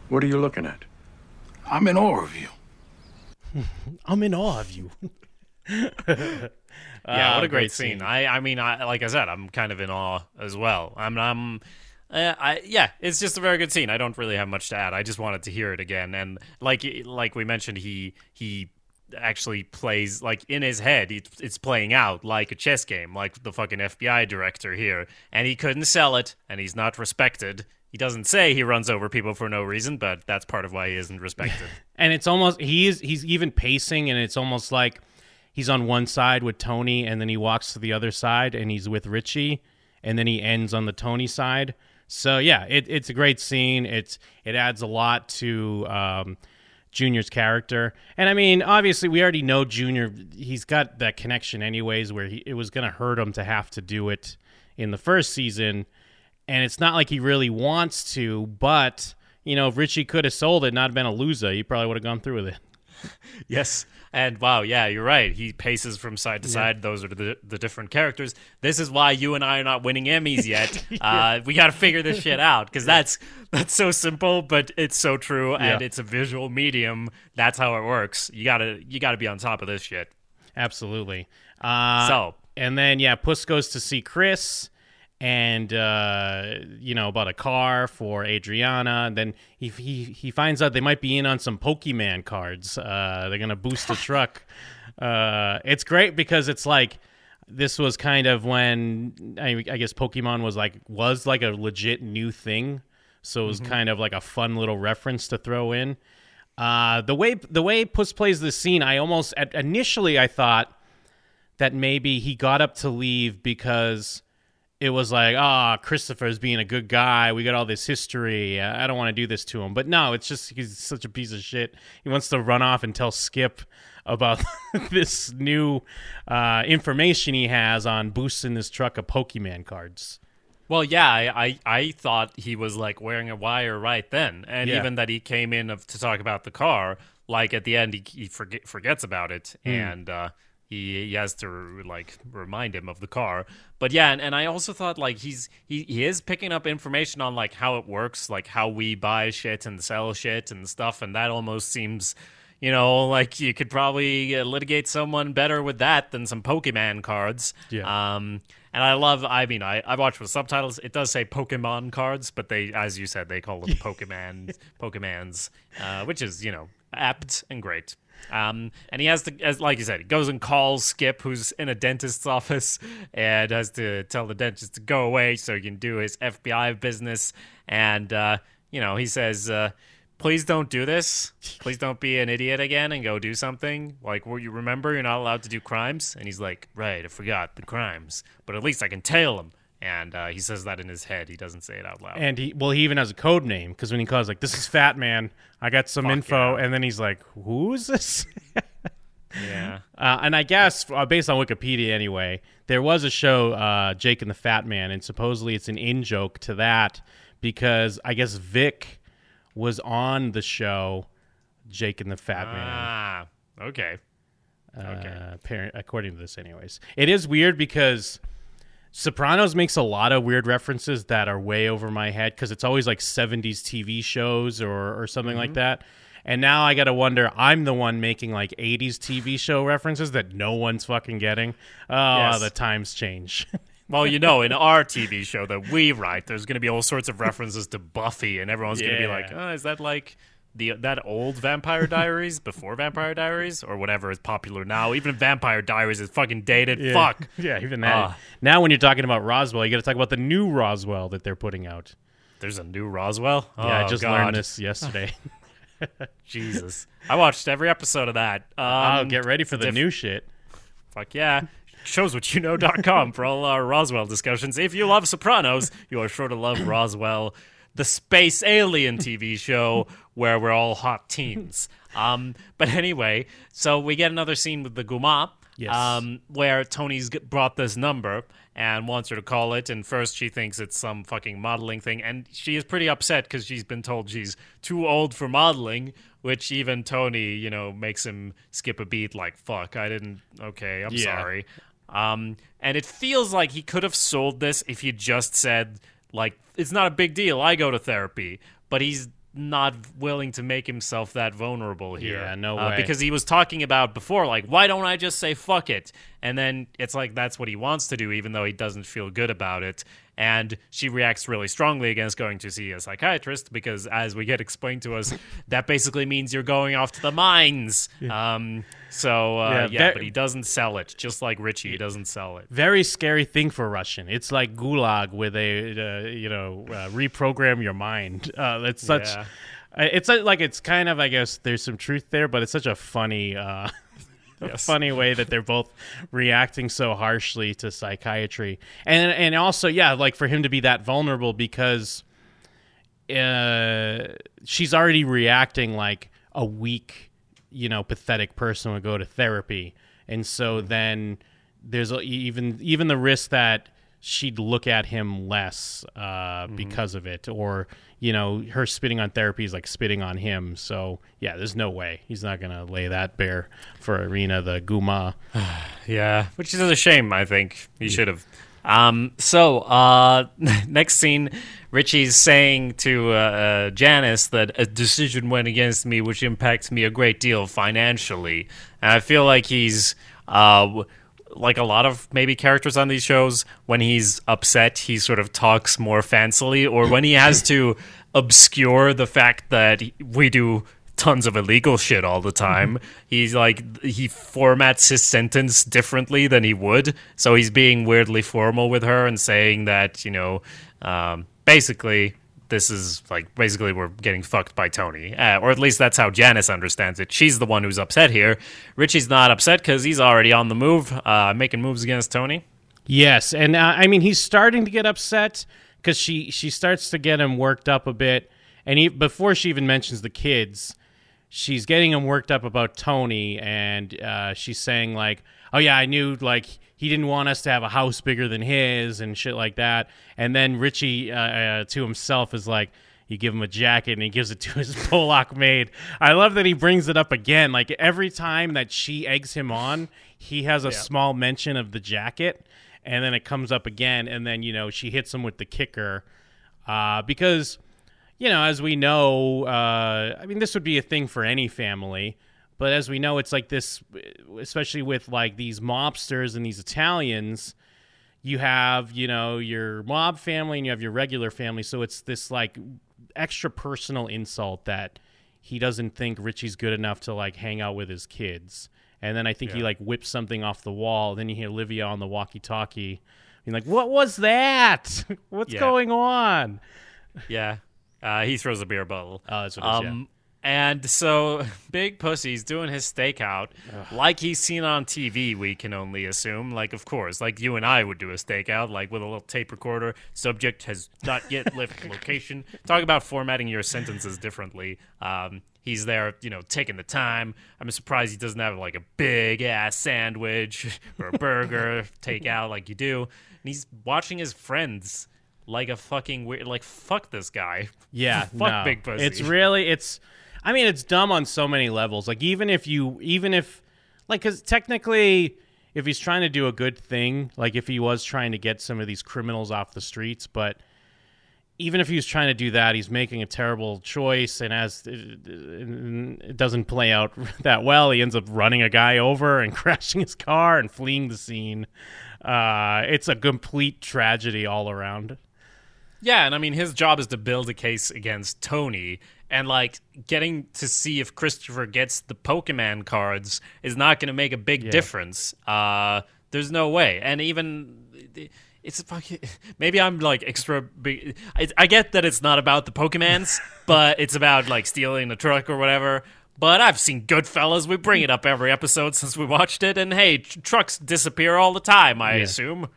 What are you looking at? I'm in awe of you. <laughs> I'm in awe of you. <laughs> Yeah, Ah, what a great, scene. I, I mean, I, like I said, I'm kind of in awe as well. I'm, I'm, uh, I, yeah, it's just a very good scene. I don't really have much to add. I just wanted to hear it again, and like, like we mentioned, he, he actually plays like in his head. It, it's playing out like a chess game, like the fucking FBI director here, and he couldn't sell it, and he's not respected. He doesn't say he runs over people for no reason, but that's part of why he isn't respected. <laughs> and it's almost he's he's even pacing and it's almost like he's on one side with Tony and then he walks to the other side and he's with Richie and then he ends on the Tony side. So yeah, it, it's a great scene. It's it adds a lot to um, Junior's character, and I mean, obviously, we already know Junior. He's got that connection, anyways, where he, it was going to hurt him to have to do it in the first season, and it's not like he really wants to, but you know, if Richie could have sold it, not been a loser, he probably would have gone through with it. <laughs> Yes. And wow, yeah, you're right. He paces from side to side. Those are the the different characters. This is why you and I are not winning Emmys yet. <laughs> uh, we got to figure this shit out because that's that's so simple, but it's so true, and Yeah. it's a visual medium. That's how it works. You gotta you gotta be on top of this shit. Absolutely. Uh, So- and then yeah, Puss goes to see Chris, and uh, you know about a car for Adriana. And then he he he finds out they might be in on some Pokemon cards. Uh, they're gonna boost the <laughs> truck. Uh, it's great because it's like this was kind of when I, I guess Pokemon was like was like a legit new thing. So it was kind of like a fun little reference to throw in. Uh, the way the way Puss plays this scene, I almost initially I thought that maybe he got up to leave because it was like, ah, Christopher's being a good guy. We got all this history. I don't want to do this to him. But no, it's just he's such a piece of shit. He wants to run off and tell Skip about <laughs> this new uh, information he has on boosting this truck of Pokemon cards. Well, yeah, I, I, I thought he was like wearing a wire right then, and Yeah. even that he came in of, to talk about the car. Like at the end, he, he forget, forgets about it, and uh, he, he has to like remind him of the car. But yeah, and, and I also thought like he's he, he is picking up information on like how it works, like how we buy shit and sell shit and stuff, and that almost seems. You know, like you could probably uh, litigate someone better with that than some Pokemon cards. Yeah. Um, and I love. I mean, I I watch with subtitles. It does say Pokemon cards, but they, as you said, they call them <laughs> Pokemon Pokemans, uh, which is you know apt and great. Um, and he has to, as like you said, he goes and calls Skip, who's in a dentist's office, and has to tell the dentist to go away so he can do his FBI business. And uh, you know, he says. Uh, Please don't do this. Please don't be an idiot again and go do something. Like, well, you remember you're not allowed to do crimes? And he's like, Right, I forgot the crimes, but at least I can tail him. And uh, he says that in his head. He doesn't say it out loud. And he well, he even has a code name because when he calls like, "This is Fat Man," I got some Fuck info, yeah. and then he's like, "Who is this?" <laughs> yeah. Uh, and I guess uh, based on Wikipedia anyway, there was a show, uh, Jake and the Fat Man, and supposedly it's an in joke to that because I guess Vic was on the show, Jake and the Fat Man. Ah, okay. okay. Uh, according to this, anyways, it is weird because Sopranos makes a lot of weird references that are way over my head because it's always like '70s TV shows or or something like mm-hmm. that. And now I got to wonder, I'm the one making like 80s TV show references that no one's fucking getting. Oh, Yes. the times change. <laughs> Well, you know, in our TV show that we write, there's going to be all sorts of references to Buffy, and everyone's going to be like, oh, "Is that like the that old Vampire Diaries before Vampire Diaries, or whatever is popular now?" Even Vampire Diaries is fucking dated. Fuck. <laughs> yeah, even that. Ah. now, when you're talking about Roswell, you got to talk about the new Roswell that they're putting out. There's a new Roswell. Yeah, I Oh, just God. learned this <laughs> yesterday. <laughs> Jesus, I watched every episode of that. Um, oh, get ready for the diff- new shit. Fuck yeah. Showswhatyouknow.com for all our Roswell discussions. If you love Sopranos, you are sure to love Roswell, the space alien TV show <laughs> where we're all hot teens. Um, but anyway, so we get another scene with the Guma, Yes. um, where Tony's brought this number and wants her to call it. And first, she thinks it's some fucking modeling thing, and she is pretty upset because she's been told she's too old for modeling. Which even Tony, you know, makes him skip a beat. Like, fuck, I didn't. Okay, I'm Yeah. sorry. Um, and it feels like he could have sold this if he just said, like, it's not a big deal. I go to therapy, but he's not willing to make himself that vulnerable here. Yeah, no Uh, way. because he was talking about before, like, why don't I just say fuck it? And then it's like that's what he wants to do, even though he doesn't feel good about it. And she reacts really strongly against going to see a psychiatrist because, as we get explained to us, <laughs> that basically means you're going off to the mines. Um, so, uh, Yeah, yeah, but he doesn't sell it, just like Richie, he doesn't sell it. Very scary thing for Russian. It's like gulag where they uh, you know, uh, reprogram your mind. <laughs> Uh, it's such. Yeah. uh, It's like it's kind of, I guess, there's some truth there, but it's such a funny, uh, <laughs> <laughs> Yes. funny way that they're both reacting so harshly to psychiatry, and and also, yeah, like for him to be that vulnerable because uh, she's already reacting like a weak, you know, pathetic person would go to therapy, and so then there's even even the risk that she'd look at him less uh, because of it, or you know, her spitting on therapy is like spitting on him. So yeah, there's no way he's not gonna lay that bare for Irina the Guma. <sighs> Yeah, which is a shame. I think he should have. Um, so uh, <laughs> next scene, Richie's saying to uh, uh, Janice that a decision went against me, which impacts me a great deal financially, and I feel like he's. Uh, like a lot of maybe characters on these shows, when he's upset, he sort of talks more fancily, or when he has to obscure the fact that we do tons of illegal shit all the time. He's like he formats his sentence differently than he would, so he's being weirdly formal with her and saying that you know, um, basically this is like basically we're getting fucked by Tony, uh, or at least that's how Janice understands it. She's the one who's upset here. Richie's not upset because he's already on the move, uh, making moves against Tony. Yes, and uh, I mean he's starting to get upset because she she starts to get him worked up a bit, and he, before she even mentions the kids, she's getting him worked up about Tony, and uh, she's saying like, "Oh yeah, I knew like he didn't want us to have a house bigger than his and shit like that," and then Richie uh, uh, to himself is like. You give him a jacket and he gives it to <laughs> his Polak maid. I love that he brings it up again. Like every time that she eggs him on, he has a small mention of the jacket and then it comes up again and then you know she hits him with the kicker uh, because you know as we know uh, i mean this would be a thing for any family but as we know it's like this especially with like these mobsters and these italians you have you know your mob family and you have your regular family so it's this like extra personal insult that he doesn't think richie's good enough to like hang out with his kids and then i think he like whips something off the wall then you hear olivia on the walkie talkie being like what was that <laughs> what's Yeah. going on Yeah. Uh, he throws a beer bottle. Oh, that's what it is, yeah. Um, And so <laughs> Big Pussy's doing his stakeout like he's seen on TV, we can only assume. Like, of course, like you and I would do a stakeout, like with a little tape recorder. Subject has not yet <laughs> left location. Talk about formatting your sentences differently. Um, he's there, you know, taking the time. I'm surprised he doesn't have like a big ass sandwich <laughs> or a burger takeout like you do. And he's watching his friends like a fucking weird, like, fuck this guy. Yeah, Fuck no. Big Pussy. It's really it's. I mean, it's dumb on so many levels. Like even if you, even if, like, because technically, if he's trying to do a good thing, like if he was trying to get some of these criminals off the streets, but even if he was trying to do that, he's making a terrible choice, and as it, it doesn't play out <laughs> that well, he ends up running a guy over and <laughs> crashing his car and fleeing the scene. Uh, it's a complete tragedy all around. Yeah, and I mean his job is to build a case against Tony, and like getting to see if Christopher gets the Pokemon cards is not going to make a big difference. Uh, there's no way, and even it's fucking. <laughs> Maybe I'm like extra big. I, I get that it's not about the Pokemans, <laughs> but it's about like stealing the truck or whatever. But I've seen Goodfellas. We bring it up every episode since we watched it, and hey, tr- trucks disappear all the time. I assume.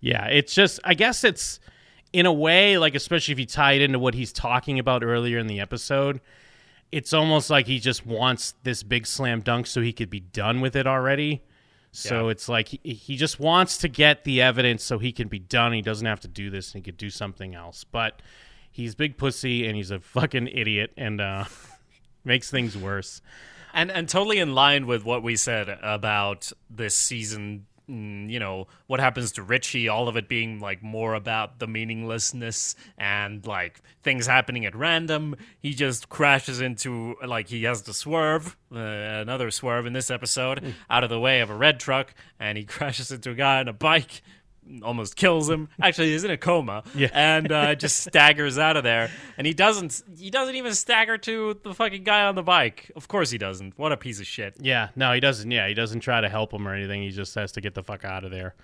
Yeah, it's just I guess it's in a way like especially if you tie it into what he's talking about earlier in the episode, it's almost like he just wants this big slam dunk so he could be done with it already. So Yeah. it's like he, he just wants to get the evidence so he can be done. He doesn't have to do this and he could do something else. But he's big pussy and he's a fucking idiot and uh <laughs> makes things worse. and and totally in line with what we said about this season you know what happens to richie all of it being like more about the meaninglessness and like things happening at random. He just crashes into like he has to swerve uh, another swerve in this episode out of the way of a red truck and he <laughs> crashes into a guy on a bike almost kills him. Actually, he's in a coma, Yeah. and uh, just <laughs> staggers out of there. And he doesn't. He doesn't even stagger to the fucking guy on the bike. Of course, he doesn't. What a piece of shit. Yeah, no, he doesn't. Yeah, he doesn't try to help him or anything. He just has to get the fuck out of there.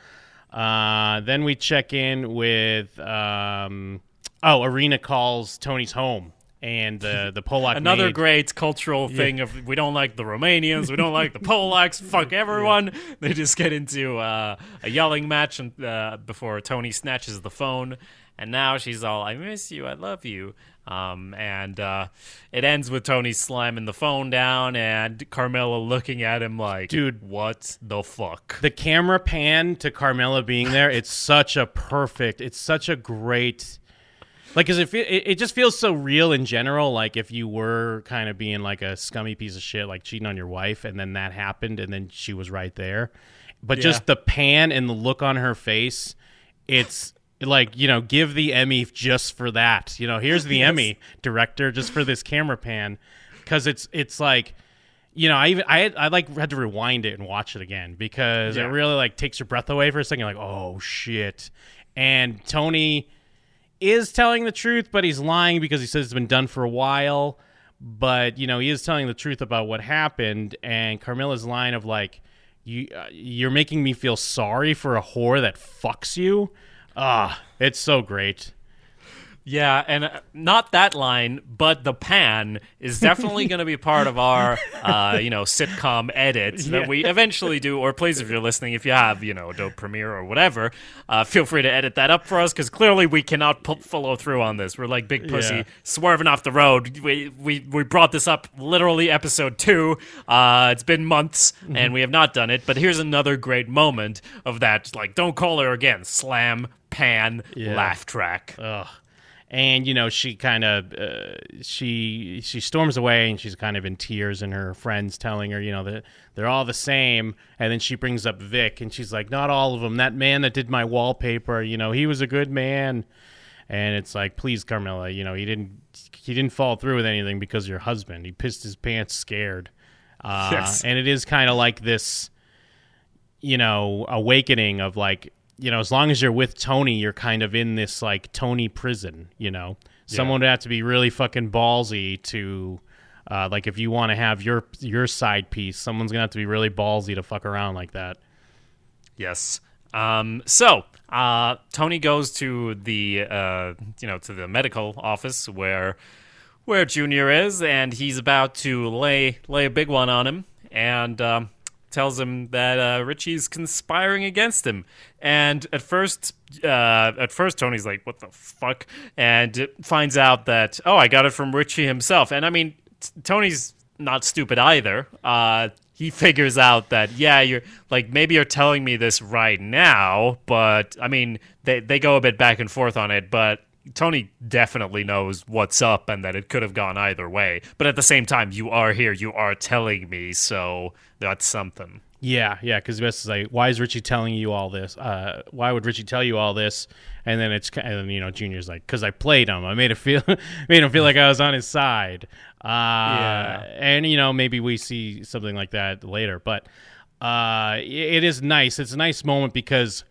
Uh, then we check in with um, oh, Irina calls Tony's home, and the the Polak Another maid- great cultural thing of we don't like the Romanians, we don't like the Polacks, <laughs> fuck everyone. They just get into uh, a yelling match and, uh, before Tony snatches the phone, and now she's all, "I miss you, I love you." Um, and uh, it ends with Tony slamming the phone down and Carmela looking at him like, Dude. what the fuck?" the camera pan to Carmela being there. It's such a perfect. It's such a great. Like, cause it, fe- it it just feels so real in general. Like if you were kind of being like a scummy piece of shit, like cheating on your wife, and then that happened, and then she was right there. But just the pan and the look on her face, it's like you know, give the Emmy just for that. You know, here's the <laughs> Emmy director just for this camera pan, because it's it's like you know, I even I had, I like had to rewind it and watch it again because Yeah. it really like takes your breath away for a second. You're like, oh shit! And Tony is telling the truth, but he's lying because he says it's been done for a while. But you know, he is telling the truth about what happened. And Carmela's line of like, "You uh, you're making me feel sorry for a whore that fucks you." Ah, it's so great. Yeah, and uh, not that line, but the pan is definitely going to be part of our, <laughs> uh, you know, sitcom edit that we eventually do. Or please, if you're listening, if you have, you know, Adobe Premiere or whatever, uh, feel free to edit that up for us because clearly we cannot pu- follow through on this. We're like big pussy Yeah. swerving off the road. We we we brought this up literally episode two. Uh, it's been months and we have not done it. But here's another great moment of that. Like, don't call her again. Slam pan Yeah. laugh track. Ugh. And you know she kind of uh, she she storms away and she's kind of in tears and her friends telling her you know that they're all the same. And then she brings up Vic and she's like not all of them that man that did my wallpaper you know he was a good man. And it's like please Carmela you know he didn't he didn't fall through with anything because of your husband. He pissed his pants scared. Uh, Yes. and it is kind of like this you know, awakening of like, you know, as long as you're with Tony, you're kind of in this like Tony prison, you know. Someone would have to be really fucking ballsy to uh, like if you want to have your your side piece, someone's gonna have to be really ballsy to fuck around like that. Yes. Um, so uh, Tony goes to the uh, you know to the medical office where where Junior is, and he's about to lay lay a big one on him, and um, tells him that uh, Richie's conspiring against him. And at first, uh, at first Tony's like, "What the fuck?" and finds out that oh, I got it from Richie himself. And I mean, t- Tony's not stupid either. Uh, he figures out that yeah, you're like maybe you're telling me this right now, but I mean they they go a bit back and forth on it, but Tony definitely knows what's up and that it could have gone either way. But at the same time, you are here, you are telling me, so that's something. Yeah, yeah, because Bess is like, why is Richie telling you all this? Uh, why would Richie tell you all this? And then it's and then, you know Junior's like, because I played him. I made it feel <laughs> made him feel like I was on his side. Uh, Yeah. and you know maybe we see something like that later, but uh, it is nice. It's a nice moment because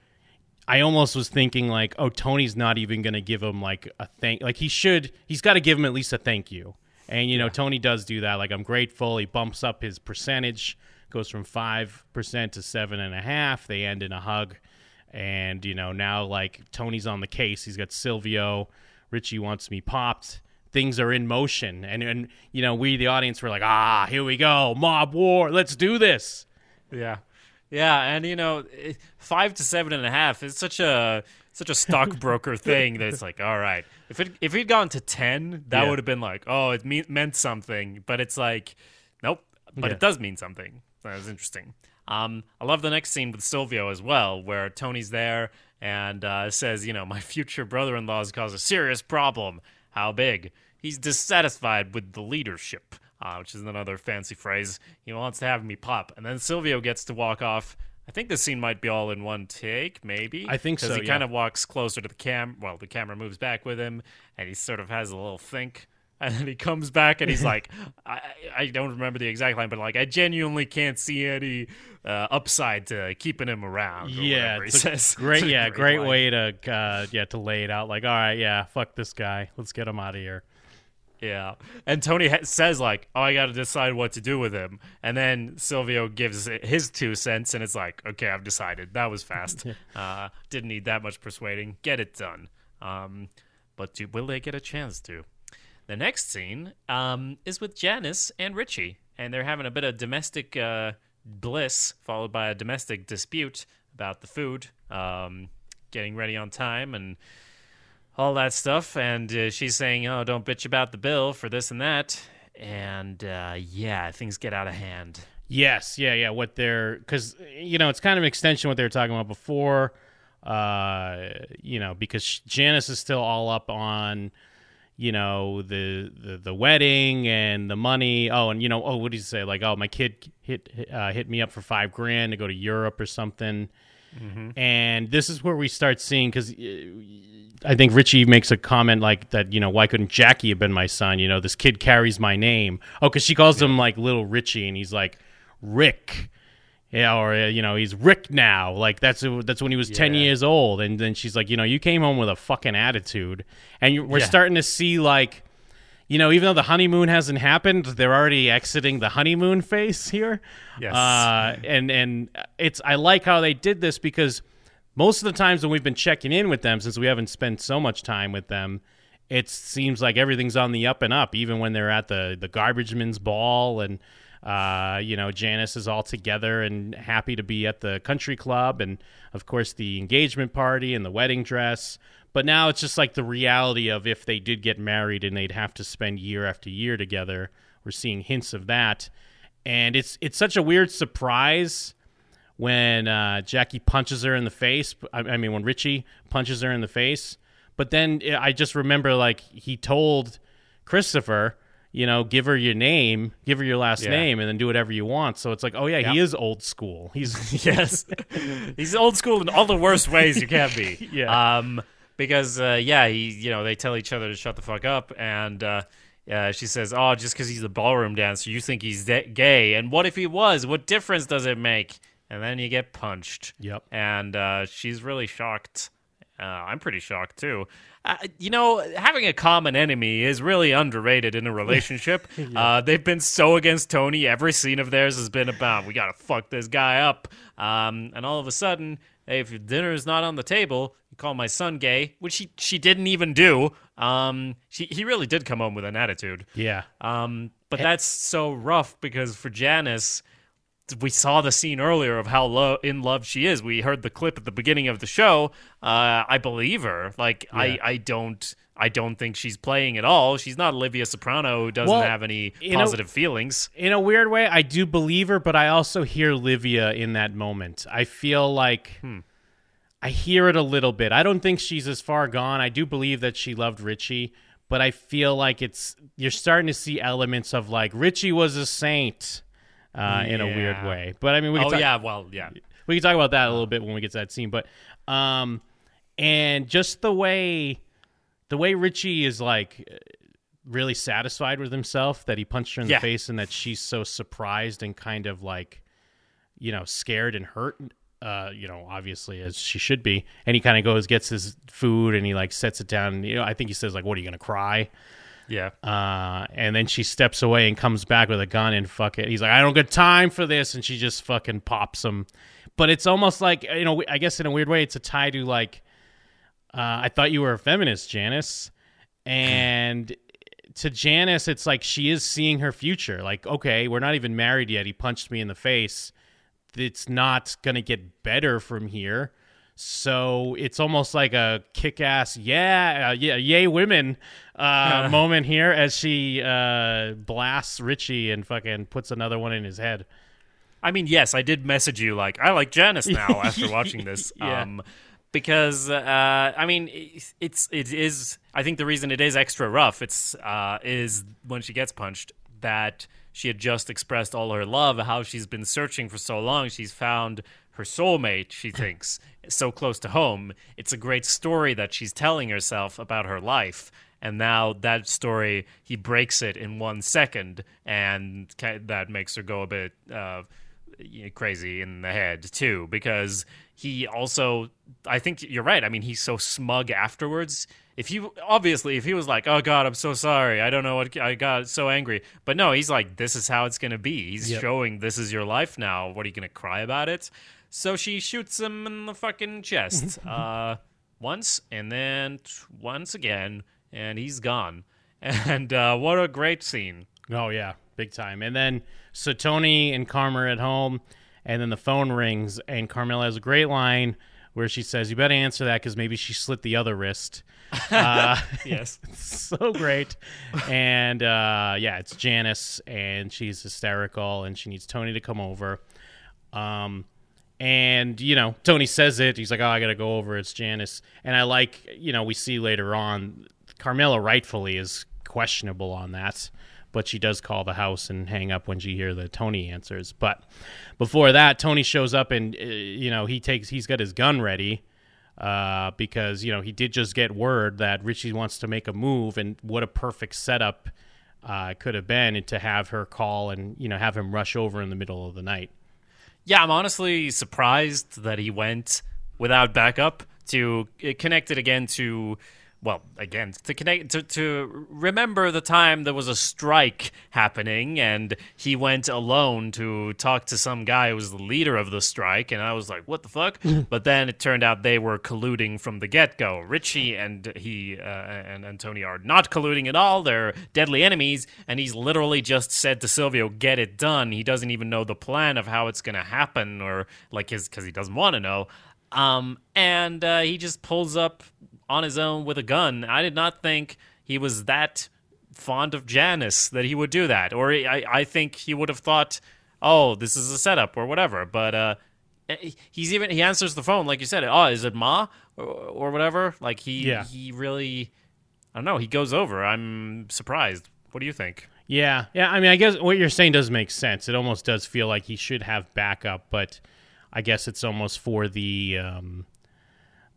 I almost was thinking like, oh, Tony's not even gonna give him like a thank. Like he should. He's got to give him at least a thank you. And you know, Tony does do that. Like I'm grateful. He bumps up his percentage, goes from five percent to seven and a half. They end in a hug, and you know now like Tony's on the case. He's got Silvio. Richie wants me popped. Things are in motion, and and you know we the audience were like, ah, here we go, mob war. Let's do this. Yeah, yeah, and you know, five to seven and a half is such a such a stockbroker <laughs> thing that it's like, all right, if it if he'd gone to ten, that Yeah. would have been like, oh, it me- meant something, but it's like, nope, but Yeah. it does mean something. That was interesting. Um, I love the next scene with Silvio as well, where Tony's there and uh, says, you know, my future brother-in-law has caused a serious problem. How big? He's dissatisfied with the leadership uh, which is another fancy phrase. He wants to have me pop, and then Silvio gets to walk off. I think the scene might be all in one take, maybe. I think so, Because he yeah. kind of walks closer to the cam. Well, the camera moves back with him, and he sort of has a little think, <laughs> and then he comes back and he's <laughs> like, I, I don't remember the exact line, but like, I genuinely can't see any uh, upside to keeping him around. or Yeah, whatever he it's says. <laughs> great, It's yeah, great line. way to, uh, yeah, to lay it out. Like, all right, yeah, fuck this guy. Let's get him out of here. Yeah. And Tony ha- says, like, oh, I got to decide what to do with him. And then Silvio gives his two cents, and it's like, okay, I've decided. That was fast. <laughs> uh, didn't need that much persuading. Get it done. Um, but do, will they get a chance to? The next scene um, is with Janice and Richie, and they're having a bit of domestic uh, bliss, followed by a domestic dispute about the food, um, getting ready on time, and all that stuff. And uh, she's saying, "Oh, don't bitch about the bill for this and that." And uh, yeah, things get out of hand. Yes, yeah, yeah. What they're because you know it's kind of an extension of what they were talking about before. Uh, you know, because Janice is still all up on you know the, the the wedding and the money. Oh, and you know, oh, what did you say? Like, oh, my kid hit uh, hit me up for five grand to go to Europe or something. And this is where we start seeing because I think Richie makes a comment like that. You know, why couldn't Jackie have been my son? You know, this kid carries my name. Oh, because she calls him like little Richie, and he's like Rick. Yeah, or uh, you know, he's Rick now. Like that's that's when he was ten years old, and then she's like, you know, you came home with a fucking attitude, and you, we're Yeah. starting to see like, you know, even though the honeymoon hasn't happened, they're already exiting the honeymoon phase here. Yes. uh, and and it's I like how they did this because most of the times when we've been checking in with them, since we haven't spent so much time with them, it seems like everything's on the up and up. Even when they're at the the garbage man's ball and. Uh, you know, Janice is all together and happy to be at the country club, and of course the engagement party and the wedding dress. But now it's just like the reality of if they did get married and they'd have to spend year after year together. We're seeing hints of that, and it's it's such a weird surprise when uh, Jackie punches her in the face. I, I mean, when Richie punches her in the face. But then eh, I just remember like he told Christopher, you know, give her your name, give her your last Yeah. name, and then do whatever you want. So it's like, oh yeah, he is old school. He's <laughs> yes, he's old school in all the worst ways you can be. <laughs> Yeah. Um, because uh, yeah, he you know they tell each other to shut the fuck up, and uh, uh, she says, "Oh, just because he's a ballroom dancer, you think he's de- gay? And what if he was? What difference does it make?" And then you get punched. Yep. And uh, she's really shocked. Uh, I'm pretty shocked too. Uh, you know, having a common enemy is really underrated in a relationship. <laughs> uh, they've been so against Tony. Every scene of theirs has been about we gotta fuck this guy up. Um, and all of a sudden, hey, if your dinner is not on the table, you call my son gay, which she she didn't even do. Um, she he really did come home with an attitude. yeah, Um, but that's so rough because for Janice, we saw the scene earlier of how lo- in love she is. We heard the clip at the beginning of the show. Uh, I believe her. Like I, I don't. I don't think she's playing at all. She's not Olivia Soprano who doesn't Well, have any positive feelings. in a weird way, I do believe her, but I also hear Livia in that moment. I feel like I hear it a little bit. I don't think she's as far gone. I do believe that she loved Richie, but I feel like it's you're starting to see elements of like Richie was a saint. Uh, in a weird way. But I mean, we can Oh talk- yeah, well yeah. we can talk about that a little bit when we get to that scene. But um, and just the way the way Richie is like really satisfied with himself that he punched her in Yeah. the face and that she's so surprised and kind of like you know scared and hurt uh you know obviously as she should be and he kind of goes gets his food and he like sets it down and, you know i think he says like what are you gonna cry Yeah. uh and then she steps away and comes back with a gun and fuck it he's like i don't got time for this and she just fucking pops him but it's almost like you know i guess in a weird way it's a tie to like uh, I thought you were a feminist, Janice. And to Janice, it's like she is seeing her future. Like, okay, we're not even married yet. He punched me in the face. It's not going to get better from here. So it's almost like a kick ass, yeah, uh, yeah, yay, women uh, <laughs> moment here as she uh, blasts Richie and fucking puts another one in his head. I mean, yes, I did message you like I like Janice now <laughs> after watching this. <laughs> Yeah. Um, because uh, I mean, it's it is. I think the reason it is extra rough it's uh, is when she gets punched that she had just expressed all her love, how she's been searching for so long. She's found her soulmate. She thinks so close to home. It's a great story that she's telling herself about her life. And now that story, he breaks it in one second, and that makes her go a bit uh, crazy in the head too because he also i think you're right i mean he's so smug afterwards if you obviously if he was like oh god i'm so sorry i don't know what i got so angry but no he's like this is how it's gonna be he's Yep. showing this is your life now what are you gonna cry about it so she shoots him in the fucking chest <laughs> uh once and then t- once again and he's gone <laughs> and uh what a great scene Oh yeah, big time. And then so Tony and Carmen are at home, and then the phone rings, and Carmela has a great line where she says, "You better answer that because maybe she slit the other wrist." <laughs> Uh, yes so great. And uh, yeah, it's Janice, and she's hysterical, and she needs Tony to come over. Um, and you know, Tony says it. He's like, "Oh, I gotta go over." It's Janice, and I like, you know, we see later on, Carmela rightfully is questionable on that, but she does call the house and hang up when she hear the Tony answers. But before that, Tony shows up, and uh, you know, he takes, he's got his gun ready uh, because you know he did just get word that Richie wants to make a move, and what a perfect setup uh, could have been to have her call and you know have him rush over in the middle of the night. Yeah, I'm honestly surprised that he went without backup to connect it again to well, again, to connect to, to remember the time there was a strike happening and he went alone to talk to some guy who was the leader of the strike and I was like, what the fuck? <laughs> but then it turned out they were colluding from the get-go. Richie and he uh, and, Tony are not colluding at all. They're deadly enemies and he's literally just said to Silvio, "Get it done." He doesn't even know the plan of how it's going to happen or like his cuz he doesn't want to know. Um, and uh, he just pulls up on his own with a gun. I did not think he was that fond of Janice that he would do that, or I, I think he would have thought, "Oh, this is a setup" or whatever. But uh, he's even he answers the phone like you said. Oh, is it Ma or, or whatever? Like he Yeah. he really, I don't know. He goes over. I'm surprised. What do you think? Yeah, yeah. I mean, I guess what you're saying does make sense. It almost does feel like he should have backup, but I guess it's almost for the um,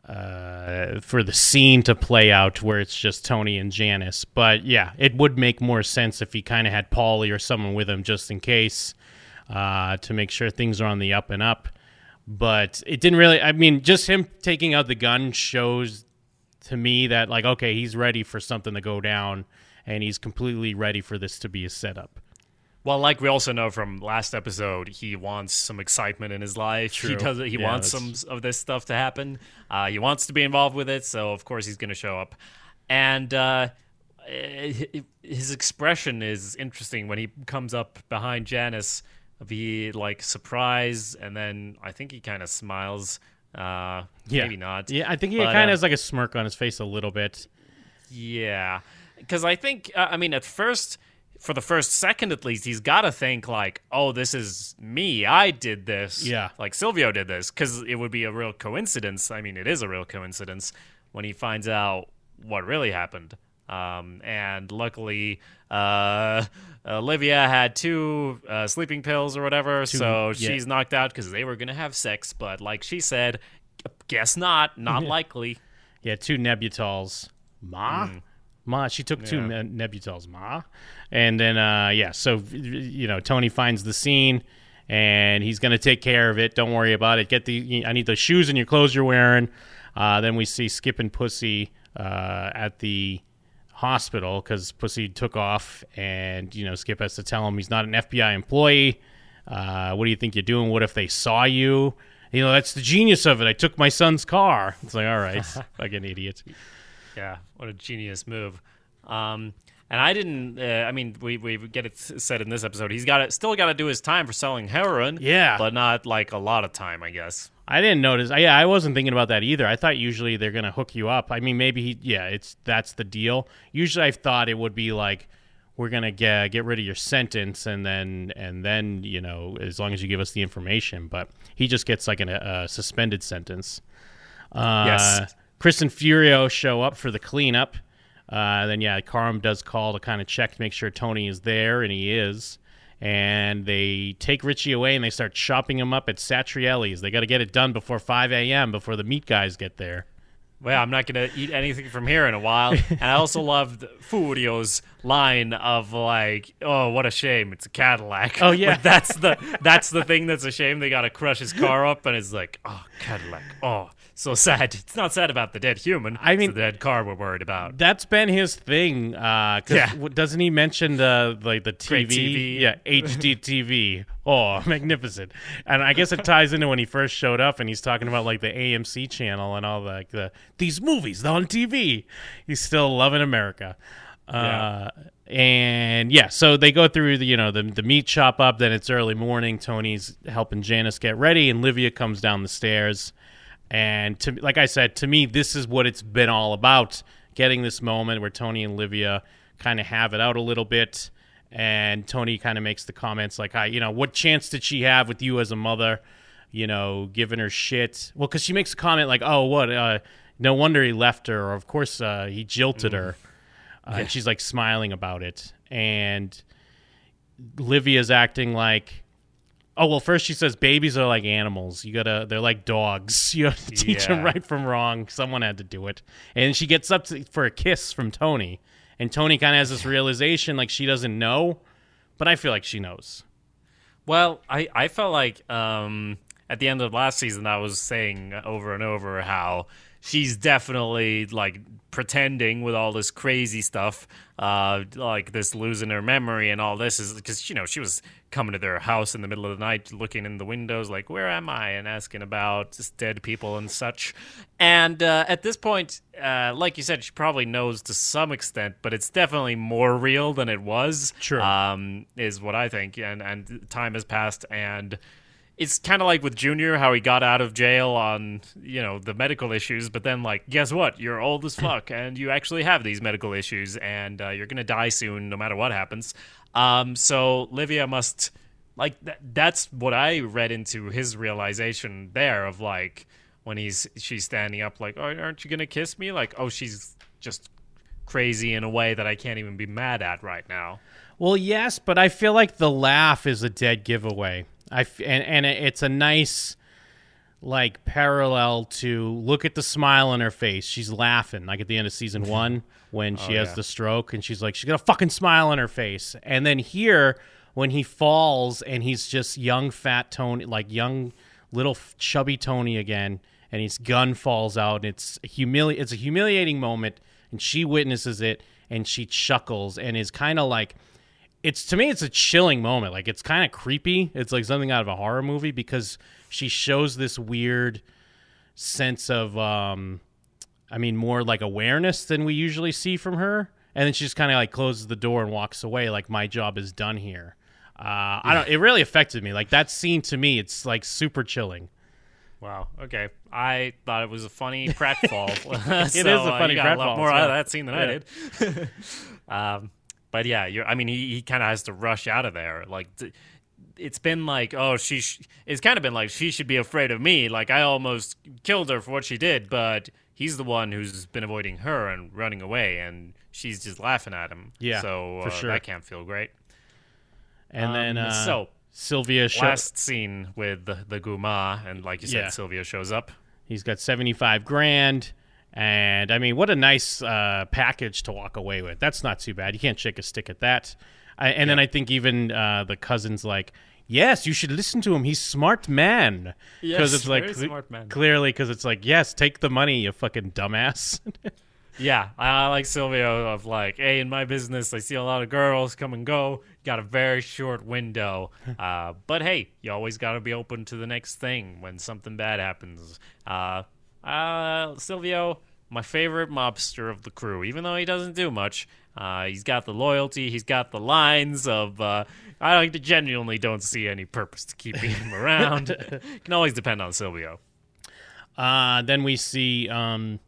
uh, for the scene to play out where it's just Tony and Janice. But yeah, it would make more sense if he kind of had Paulie or someone with him just in case uh, to make sure things are on the up and up. But it didn't really. I mean, just him taking out the gun shows to me that like okay, he's ready for something to go down, and he's completely ready for this to be a setup. Well, like we also know from last episode, he wants some excitement in his life. He does. He Yeah, wants some of this stuff to happen. Uh, he wants to be involved with it, so of course he's going to show up. And uh, his expression is interesting when he comes up behind Janice. Be like surprised, and then I think he kind of smiles. Uh, Yeah, maybe not. Yeah, I think he kind of uh, has like a smirk on his face a little bit. Yeah, because I think uh, I mean at first, for the first second at least, he's got to think like, "Oh, this is me. I did this. Yeah. like Silvio did this." Because it would be a real coincidence. I mean, it is a real coincidence when he finds out what really happened. Um, and luckily, uh, Olivia had two uh, sleeping pills or whatever, so yeah. she's knocked out because they were gonna have sex. But like she said, guess not, not <laughs> likely. Yeah, two Nembutals. Ma? Ma. She took two Yeah. ne- Nembutals. Ma? And then, uh, yeah, so, you know, Tony finds the scene and he's going to take care of it. Don't worry about it. Get the, I need the shoes and your clothes you're wearing. Uh, then we see Skip and Pussy uh, at the hospital because Pussy took off and, you know, Skip has to tell him he's not an FBI employee. Uh, what do you think you're doing? What if they saw you? You know, that's the genius of it. I took my son's car. It's like, all right, <laughs> like an idiot. Yeah, what a genius move. Um, and I didn't. Uh, I mean, we we get it said in this episode. He's got to still got to do his time for selling heroin. Yeah. but not like a lot of time, I guess. I didn't notice. Yeah, I wasn't thinking about that either. I thought usually they're gonna hook you up. I mean, maybe he. Yeah, it's that's the deal. Usually, I thought it would be like we're gonna get get rid of your sentence and then and then you know as long as you give us the information. But he just gets like an, a suspended sentence. Uh, Yes. Chris and Furio show up for the cleanup. Uh, then yeah, Carm does call to kind of check to make sure Tony is there, and he is. And they take Richie away and they start chopping him up at Satrielli's. They got to get it done before 5 a.m. before the meat guys get there. Well, I'm not gonna eat anything from here in a while. <laughs> and I also loved Furio's line of like, "Oh, what a shame! It's a Cadillac." Oh, yeah. Like, that's the that's the thing that's a shame. They got to crush his car up, and it's like, "Oh, Cadillac! Oh, so sad." It's not sad about the dead human. I mean- the dead car we're worried about. That's been his thing. Uh, 'cause Yeah. doesn't he mention the like the TV? TV. Yeah, HD TV. <laughs> Oh, magnificent! And I guess it ties into when he first showed up, and he's talking about like the AMC channel and all the, like the these movies on TV. He's still loving America. Uh, and yeah, so they go through the you know the the meat chop up. Then it's early morning. Tony's helping Janice get ready, and Livia comes down the stairs. And to like I said, to me, this is what it's been all about: getting this moment where Tony and Livia kind of have it out a little bit. And Tony kind of makes the comments like, "I, you know, what chance did she have with you as a mother? You know, giving her shit." Well, because she makes a comment like, "Oh, what? Uh, no wonder he left her, or of course uh, he jilted her." Uh, And she's like smiling about it, and Livia's acting like, oh well. First she says babies are like animals. You gotta, they're like dogs. <laughs> You have to teach them right from wrong. Someone had to do it. And she gets up to, for a kiss from Tony, and Tony kind of has this realization like she doesn't know, but I feel like she knows. Well, I, I felt like um, at the end of last season, I was saying over and over how she's definitely like pretending with all this crazy stuff, uh, like this losing her memory and all this is because you know she was coming to their house in the middle of the night, looking in the windows like "Where am I?" and asking about just dead people and such. And uh, at this point, uh, like you said, she probably knows to some extent, but it's definitely more real than it was. Sure. um, is what I think. And and time has passed, and it's kind of like with Junior, how he got out of jail on you know the medical issues, but then like, guess what? You're old as fuck, and you actually have these medical issues, and uh, you're gonna die soon, no matter what happens. Um, so Livia must like th- that's what I read into his realization there of like when he's she's standing up like, oh, aren't you gonna kiss me? Like, oh, she's just crazy in a way that I can't even be mad at right now. Well, yes, but I feel like the laugh is a dead giveaway. I f- and and it's a nice like parallel to look at the smile on her face. She's laughing like at the end of season <laughs> 1 when oh, she has yeah. the stroke and she's like she's got a fucking smile on her face. And then here when he falls and he's just young fat Tony like young little chubby Tony again and his gun falls out and it's humili- it's a humiliating moment and she witnesses it and she chuckles and is kind of like it's to me it's a chilling moment. Like it's kind of creepy. It's like something out of a horror movie because she shows this weird sense of um i mean more like awareness than we usually see from her. And then she just kind of like closes the door and walks away like my job is done here. Uh i don't it really affected me. Like that scene to me it's like super chilling. Wow. Okay. I thought it was a funny pratfall. <laughs> it <laughs> is a funny got a lot pratfall, more out of that scene than I did. <laughs> um, but yeah, you're, I mean, he, he kind of has to rush out of there. Like, it's been like, oh, she. Sh- it's kind of been like she should be afraid of me. Like I almost killed her for what she did, but he's the one who's been avoiding her and running away, and she's just laughing at him. Yeah, so for uh, sure. that can't feel great. And then Um, uh, so Silvio shows. last scene with the, the Guma, and like you said, Yeah. Silvio shows up. He's got 75 grand. And I mean, what a nice uh, package to walk away with. That's not too bad. You can't shake a stick at that. I, and then I think even uh, the cousin's like, yes, you should listen to him. He's smart man. Yes, it's like very cle- smart man. clearly because it's like, yes, take the money, you fucking dumbass. <laughs> Yeah, I like Silvio of like, hey, in my business, I see a lot of girls come and go. Got a very short window, <laughs> uh, but hey, you always got to be open to the next thing when something bad happens. Uh, Silvio, my favorite mobster of the crew, even though he doesn't do much. Uh, he's got the loyalty. He's got the lines of. Uh, I genuinely don't see any purpose to keeping him <laughs> around. You can always depend on Silvio. uh, then we see, um,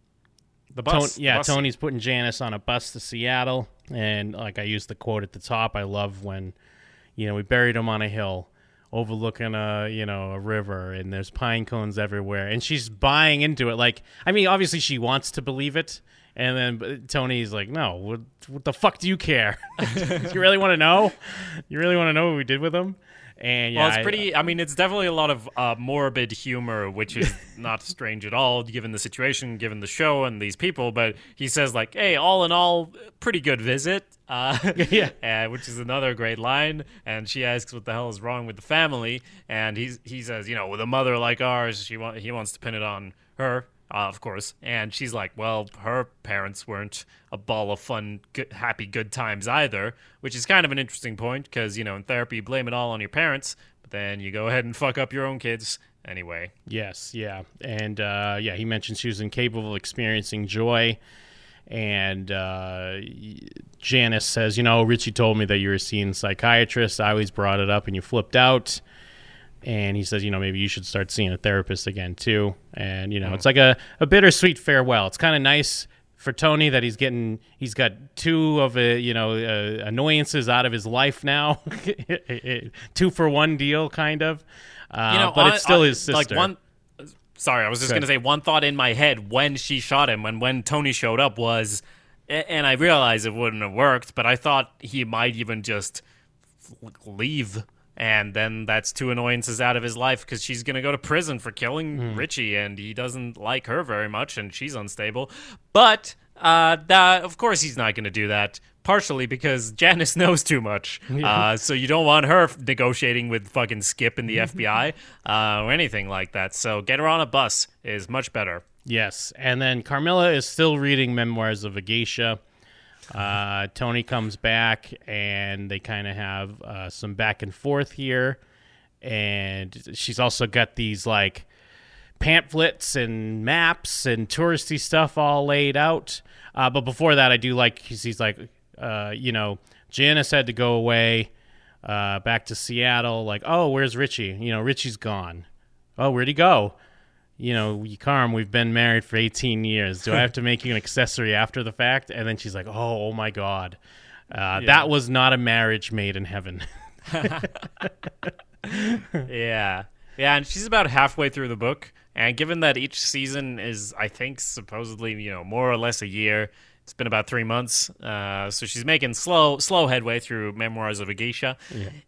The bus, yeah, bus. Tony's putting Janice on a bus to Seattle. And like I used the quote at the top, I love when, you know, we buried him on a hill overlooking a, you know, a river and there's pine cones everywhere. And she's buying into it. Like, I mean, obviously she wants to believe it. And then Tony's like, no, what, what the fuck do you care? <laughs> you really want to know? You really want to know what we did with him? And yeah, Well, it's pretty. I mean, it's definitely a lot of uh, morbid humor, which is <laughs> not strange at all, given the situation, given the show, and these people. But he says like, "Hey, all in all, pretty good visit." Uh, <laughs> Yeah. <laughs> uh, which is another great line. And she asks, "What the hell is wrong with the family?" And he's he says, "You know, with a mother like ours, she want he wants to pin it on her." Uh, of course, and she's like, "Well, her parents weren't a ball of fun, good, happy, good times either," which is kind of an interesting point because you know in therapy you blame it all on your parents, but then you go ahead and fuck up your own kids anyway. Yes, yeah, and uh, yeah, he mentioned she was incapable of experiencing joy, and uh, Janice says, "You know, Richie told me that you were seeing psychiatrists. I always brought it up, and you flipped out." And he says, "You know, maybe you should start seeing a therapist again too." And you know, it's like a, a bittersweet farewell. It's kind of nice for Tony that he's getting he's got two of a you know uh, annoyances out of his life now, <laughs> two for one deal, kind of. Uh, you know, but on- it's still on- his sister. Like one. Sorry, I was just Good. gonna say one thought in my head when she shot him and when Tony showed up was, and I realized it wouldn't have worked, but I thought he might even just leave. And then that's two annoyances out of his life because she's going to go to prison for killing Richie, and he doesn't like her very much, and she's unstable. But uh, that, of course, he's not going to do that. Partially because <laughs> Janice knows too much, uh, so you don't want her negotiating with fucking Skip in the <laughs> FBI uh, or anything like that. So get her on a bus is much better. Yes, and then Carmela is still reading Memoirs of a Geisha. Uh, Tony comes back, and they kind of have uh, some back and forth here. And she's also got these like pamphlets and maps and touristy stuff all laid out. Uh, but before that, I do like he's, like, uh, you know, Janice had to go away uh, back to Seattle. Like, oh, where's Richie? You know, Richie's gone. Oh, where'd he go? You know, Carm, we've been married for 18 years. Do I have to make you an accessory after the fact? And then she's like, oh, oh my God. Uh, That was not a marriage made in heaven. <laughs> Yeah. Yeah, and she's about halfway through the book. And given that each season is, I think, supposedly, you know, more or less a year, it's been about three months. Uh, so she's making slow, slow headway through Memoirs of a Geisha.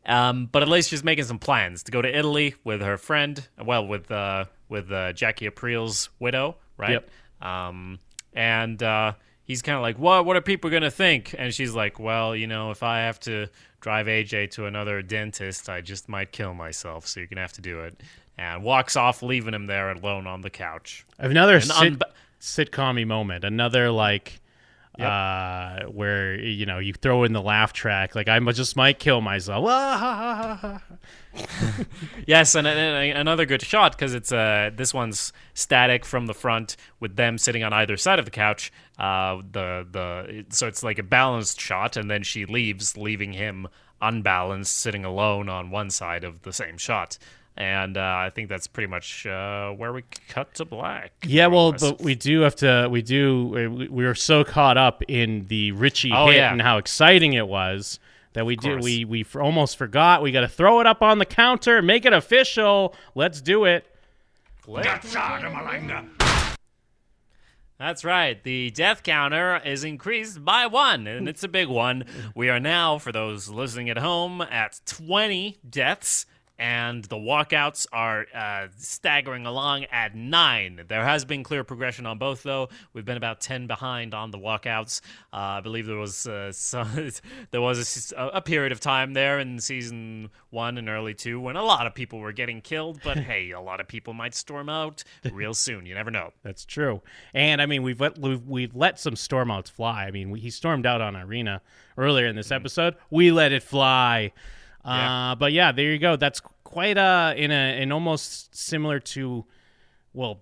Um, but at least she's making some plans to go to Italy with her friend. Well, with uh, with uh, Jackie Aprile's widow, right? Yep. Um, and uh, he's kind of like, "What? What are people gonna think?" And she's like, "Well, you know, if I have to drive AJ to another dentist, I just might kill myself. So you're gonna have to do it." And walks off, leaving him there alone on the couch. Another sit- unba- sitcom moment. Another, like, uh, where, you know, you throw in the laugh track. Like, I just might kill myself. <laughs> Yes, and, and another good shot because it's uh this one's static from the front with them sitting on either side of the couch. Uh, the the so it's like a balanced shot, and then she leaves, leaving him unbalanced, sitting alone on one side of the same shot. And uh, I think that's pretty much uh, where we cut to black. Yeah, well, but we do have to. We do. We, we were so caught up in the Richie Oh, hit yeah. and how exciting it was that we did. We we f- almost forgot. We got to throw it up on the counter, make it official. Let's do it. That's right. The death counter is increased by one, and it's a big one. We are now, for those listening at home, at 20 deaths, and the walkouts are uh, staggering along at nine. There has been clear progression on both, though. We've been about 10 behind on the walkouts. Uh, I believe there was uh, <laughs> some, there was a, a period of time there in season one and early two when a lot of people were getting killed, but <laughs> hey, a lot of people might storm out real soon. You never know. That's true. And I mean, we've let we've, we've let some storm outs fly. I mean, we, he stormed out on Irina earlier in this episode. We let it fly. Yeah. Uh, but yeah, there you go. That's quite uh in a in almost similar to well,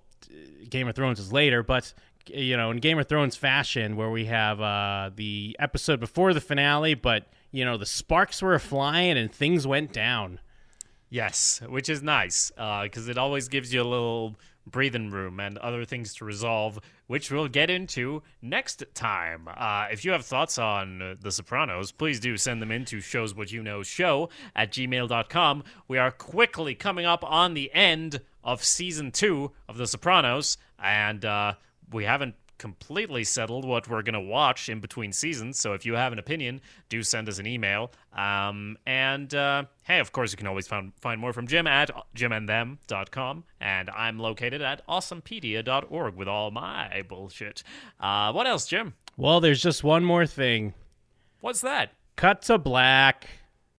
Game of Thrones is later, but you know, in Game of Thrones fashion, where we have uh, the episode before the finale, but you know, the sparks were flying and things went down. Yes, which is nice because it always gives you a little breathing room and other things to resolve, which we'll get into next time. Uh, if you have thoughts on The Sopranos, please do send them in to showswhatyouKnow at gmail.com. We are quickly coming up on the end of season two of The Sopranos, and uh, we haven't completely settled what we're going to watch in between seasons. So if you have an opinion, do send us an email. Um, and uh, hey, of course, you can always find, find more from Jim at jimandthem.com. And I'm located at awesomepedia.org with all my bullshit. Uh, what else, Jim? Well, there's just one more thing. What's that? Cut to black.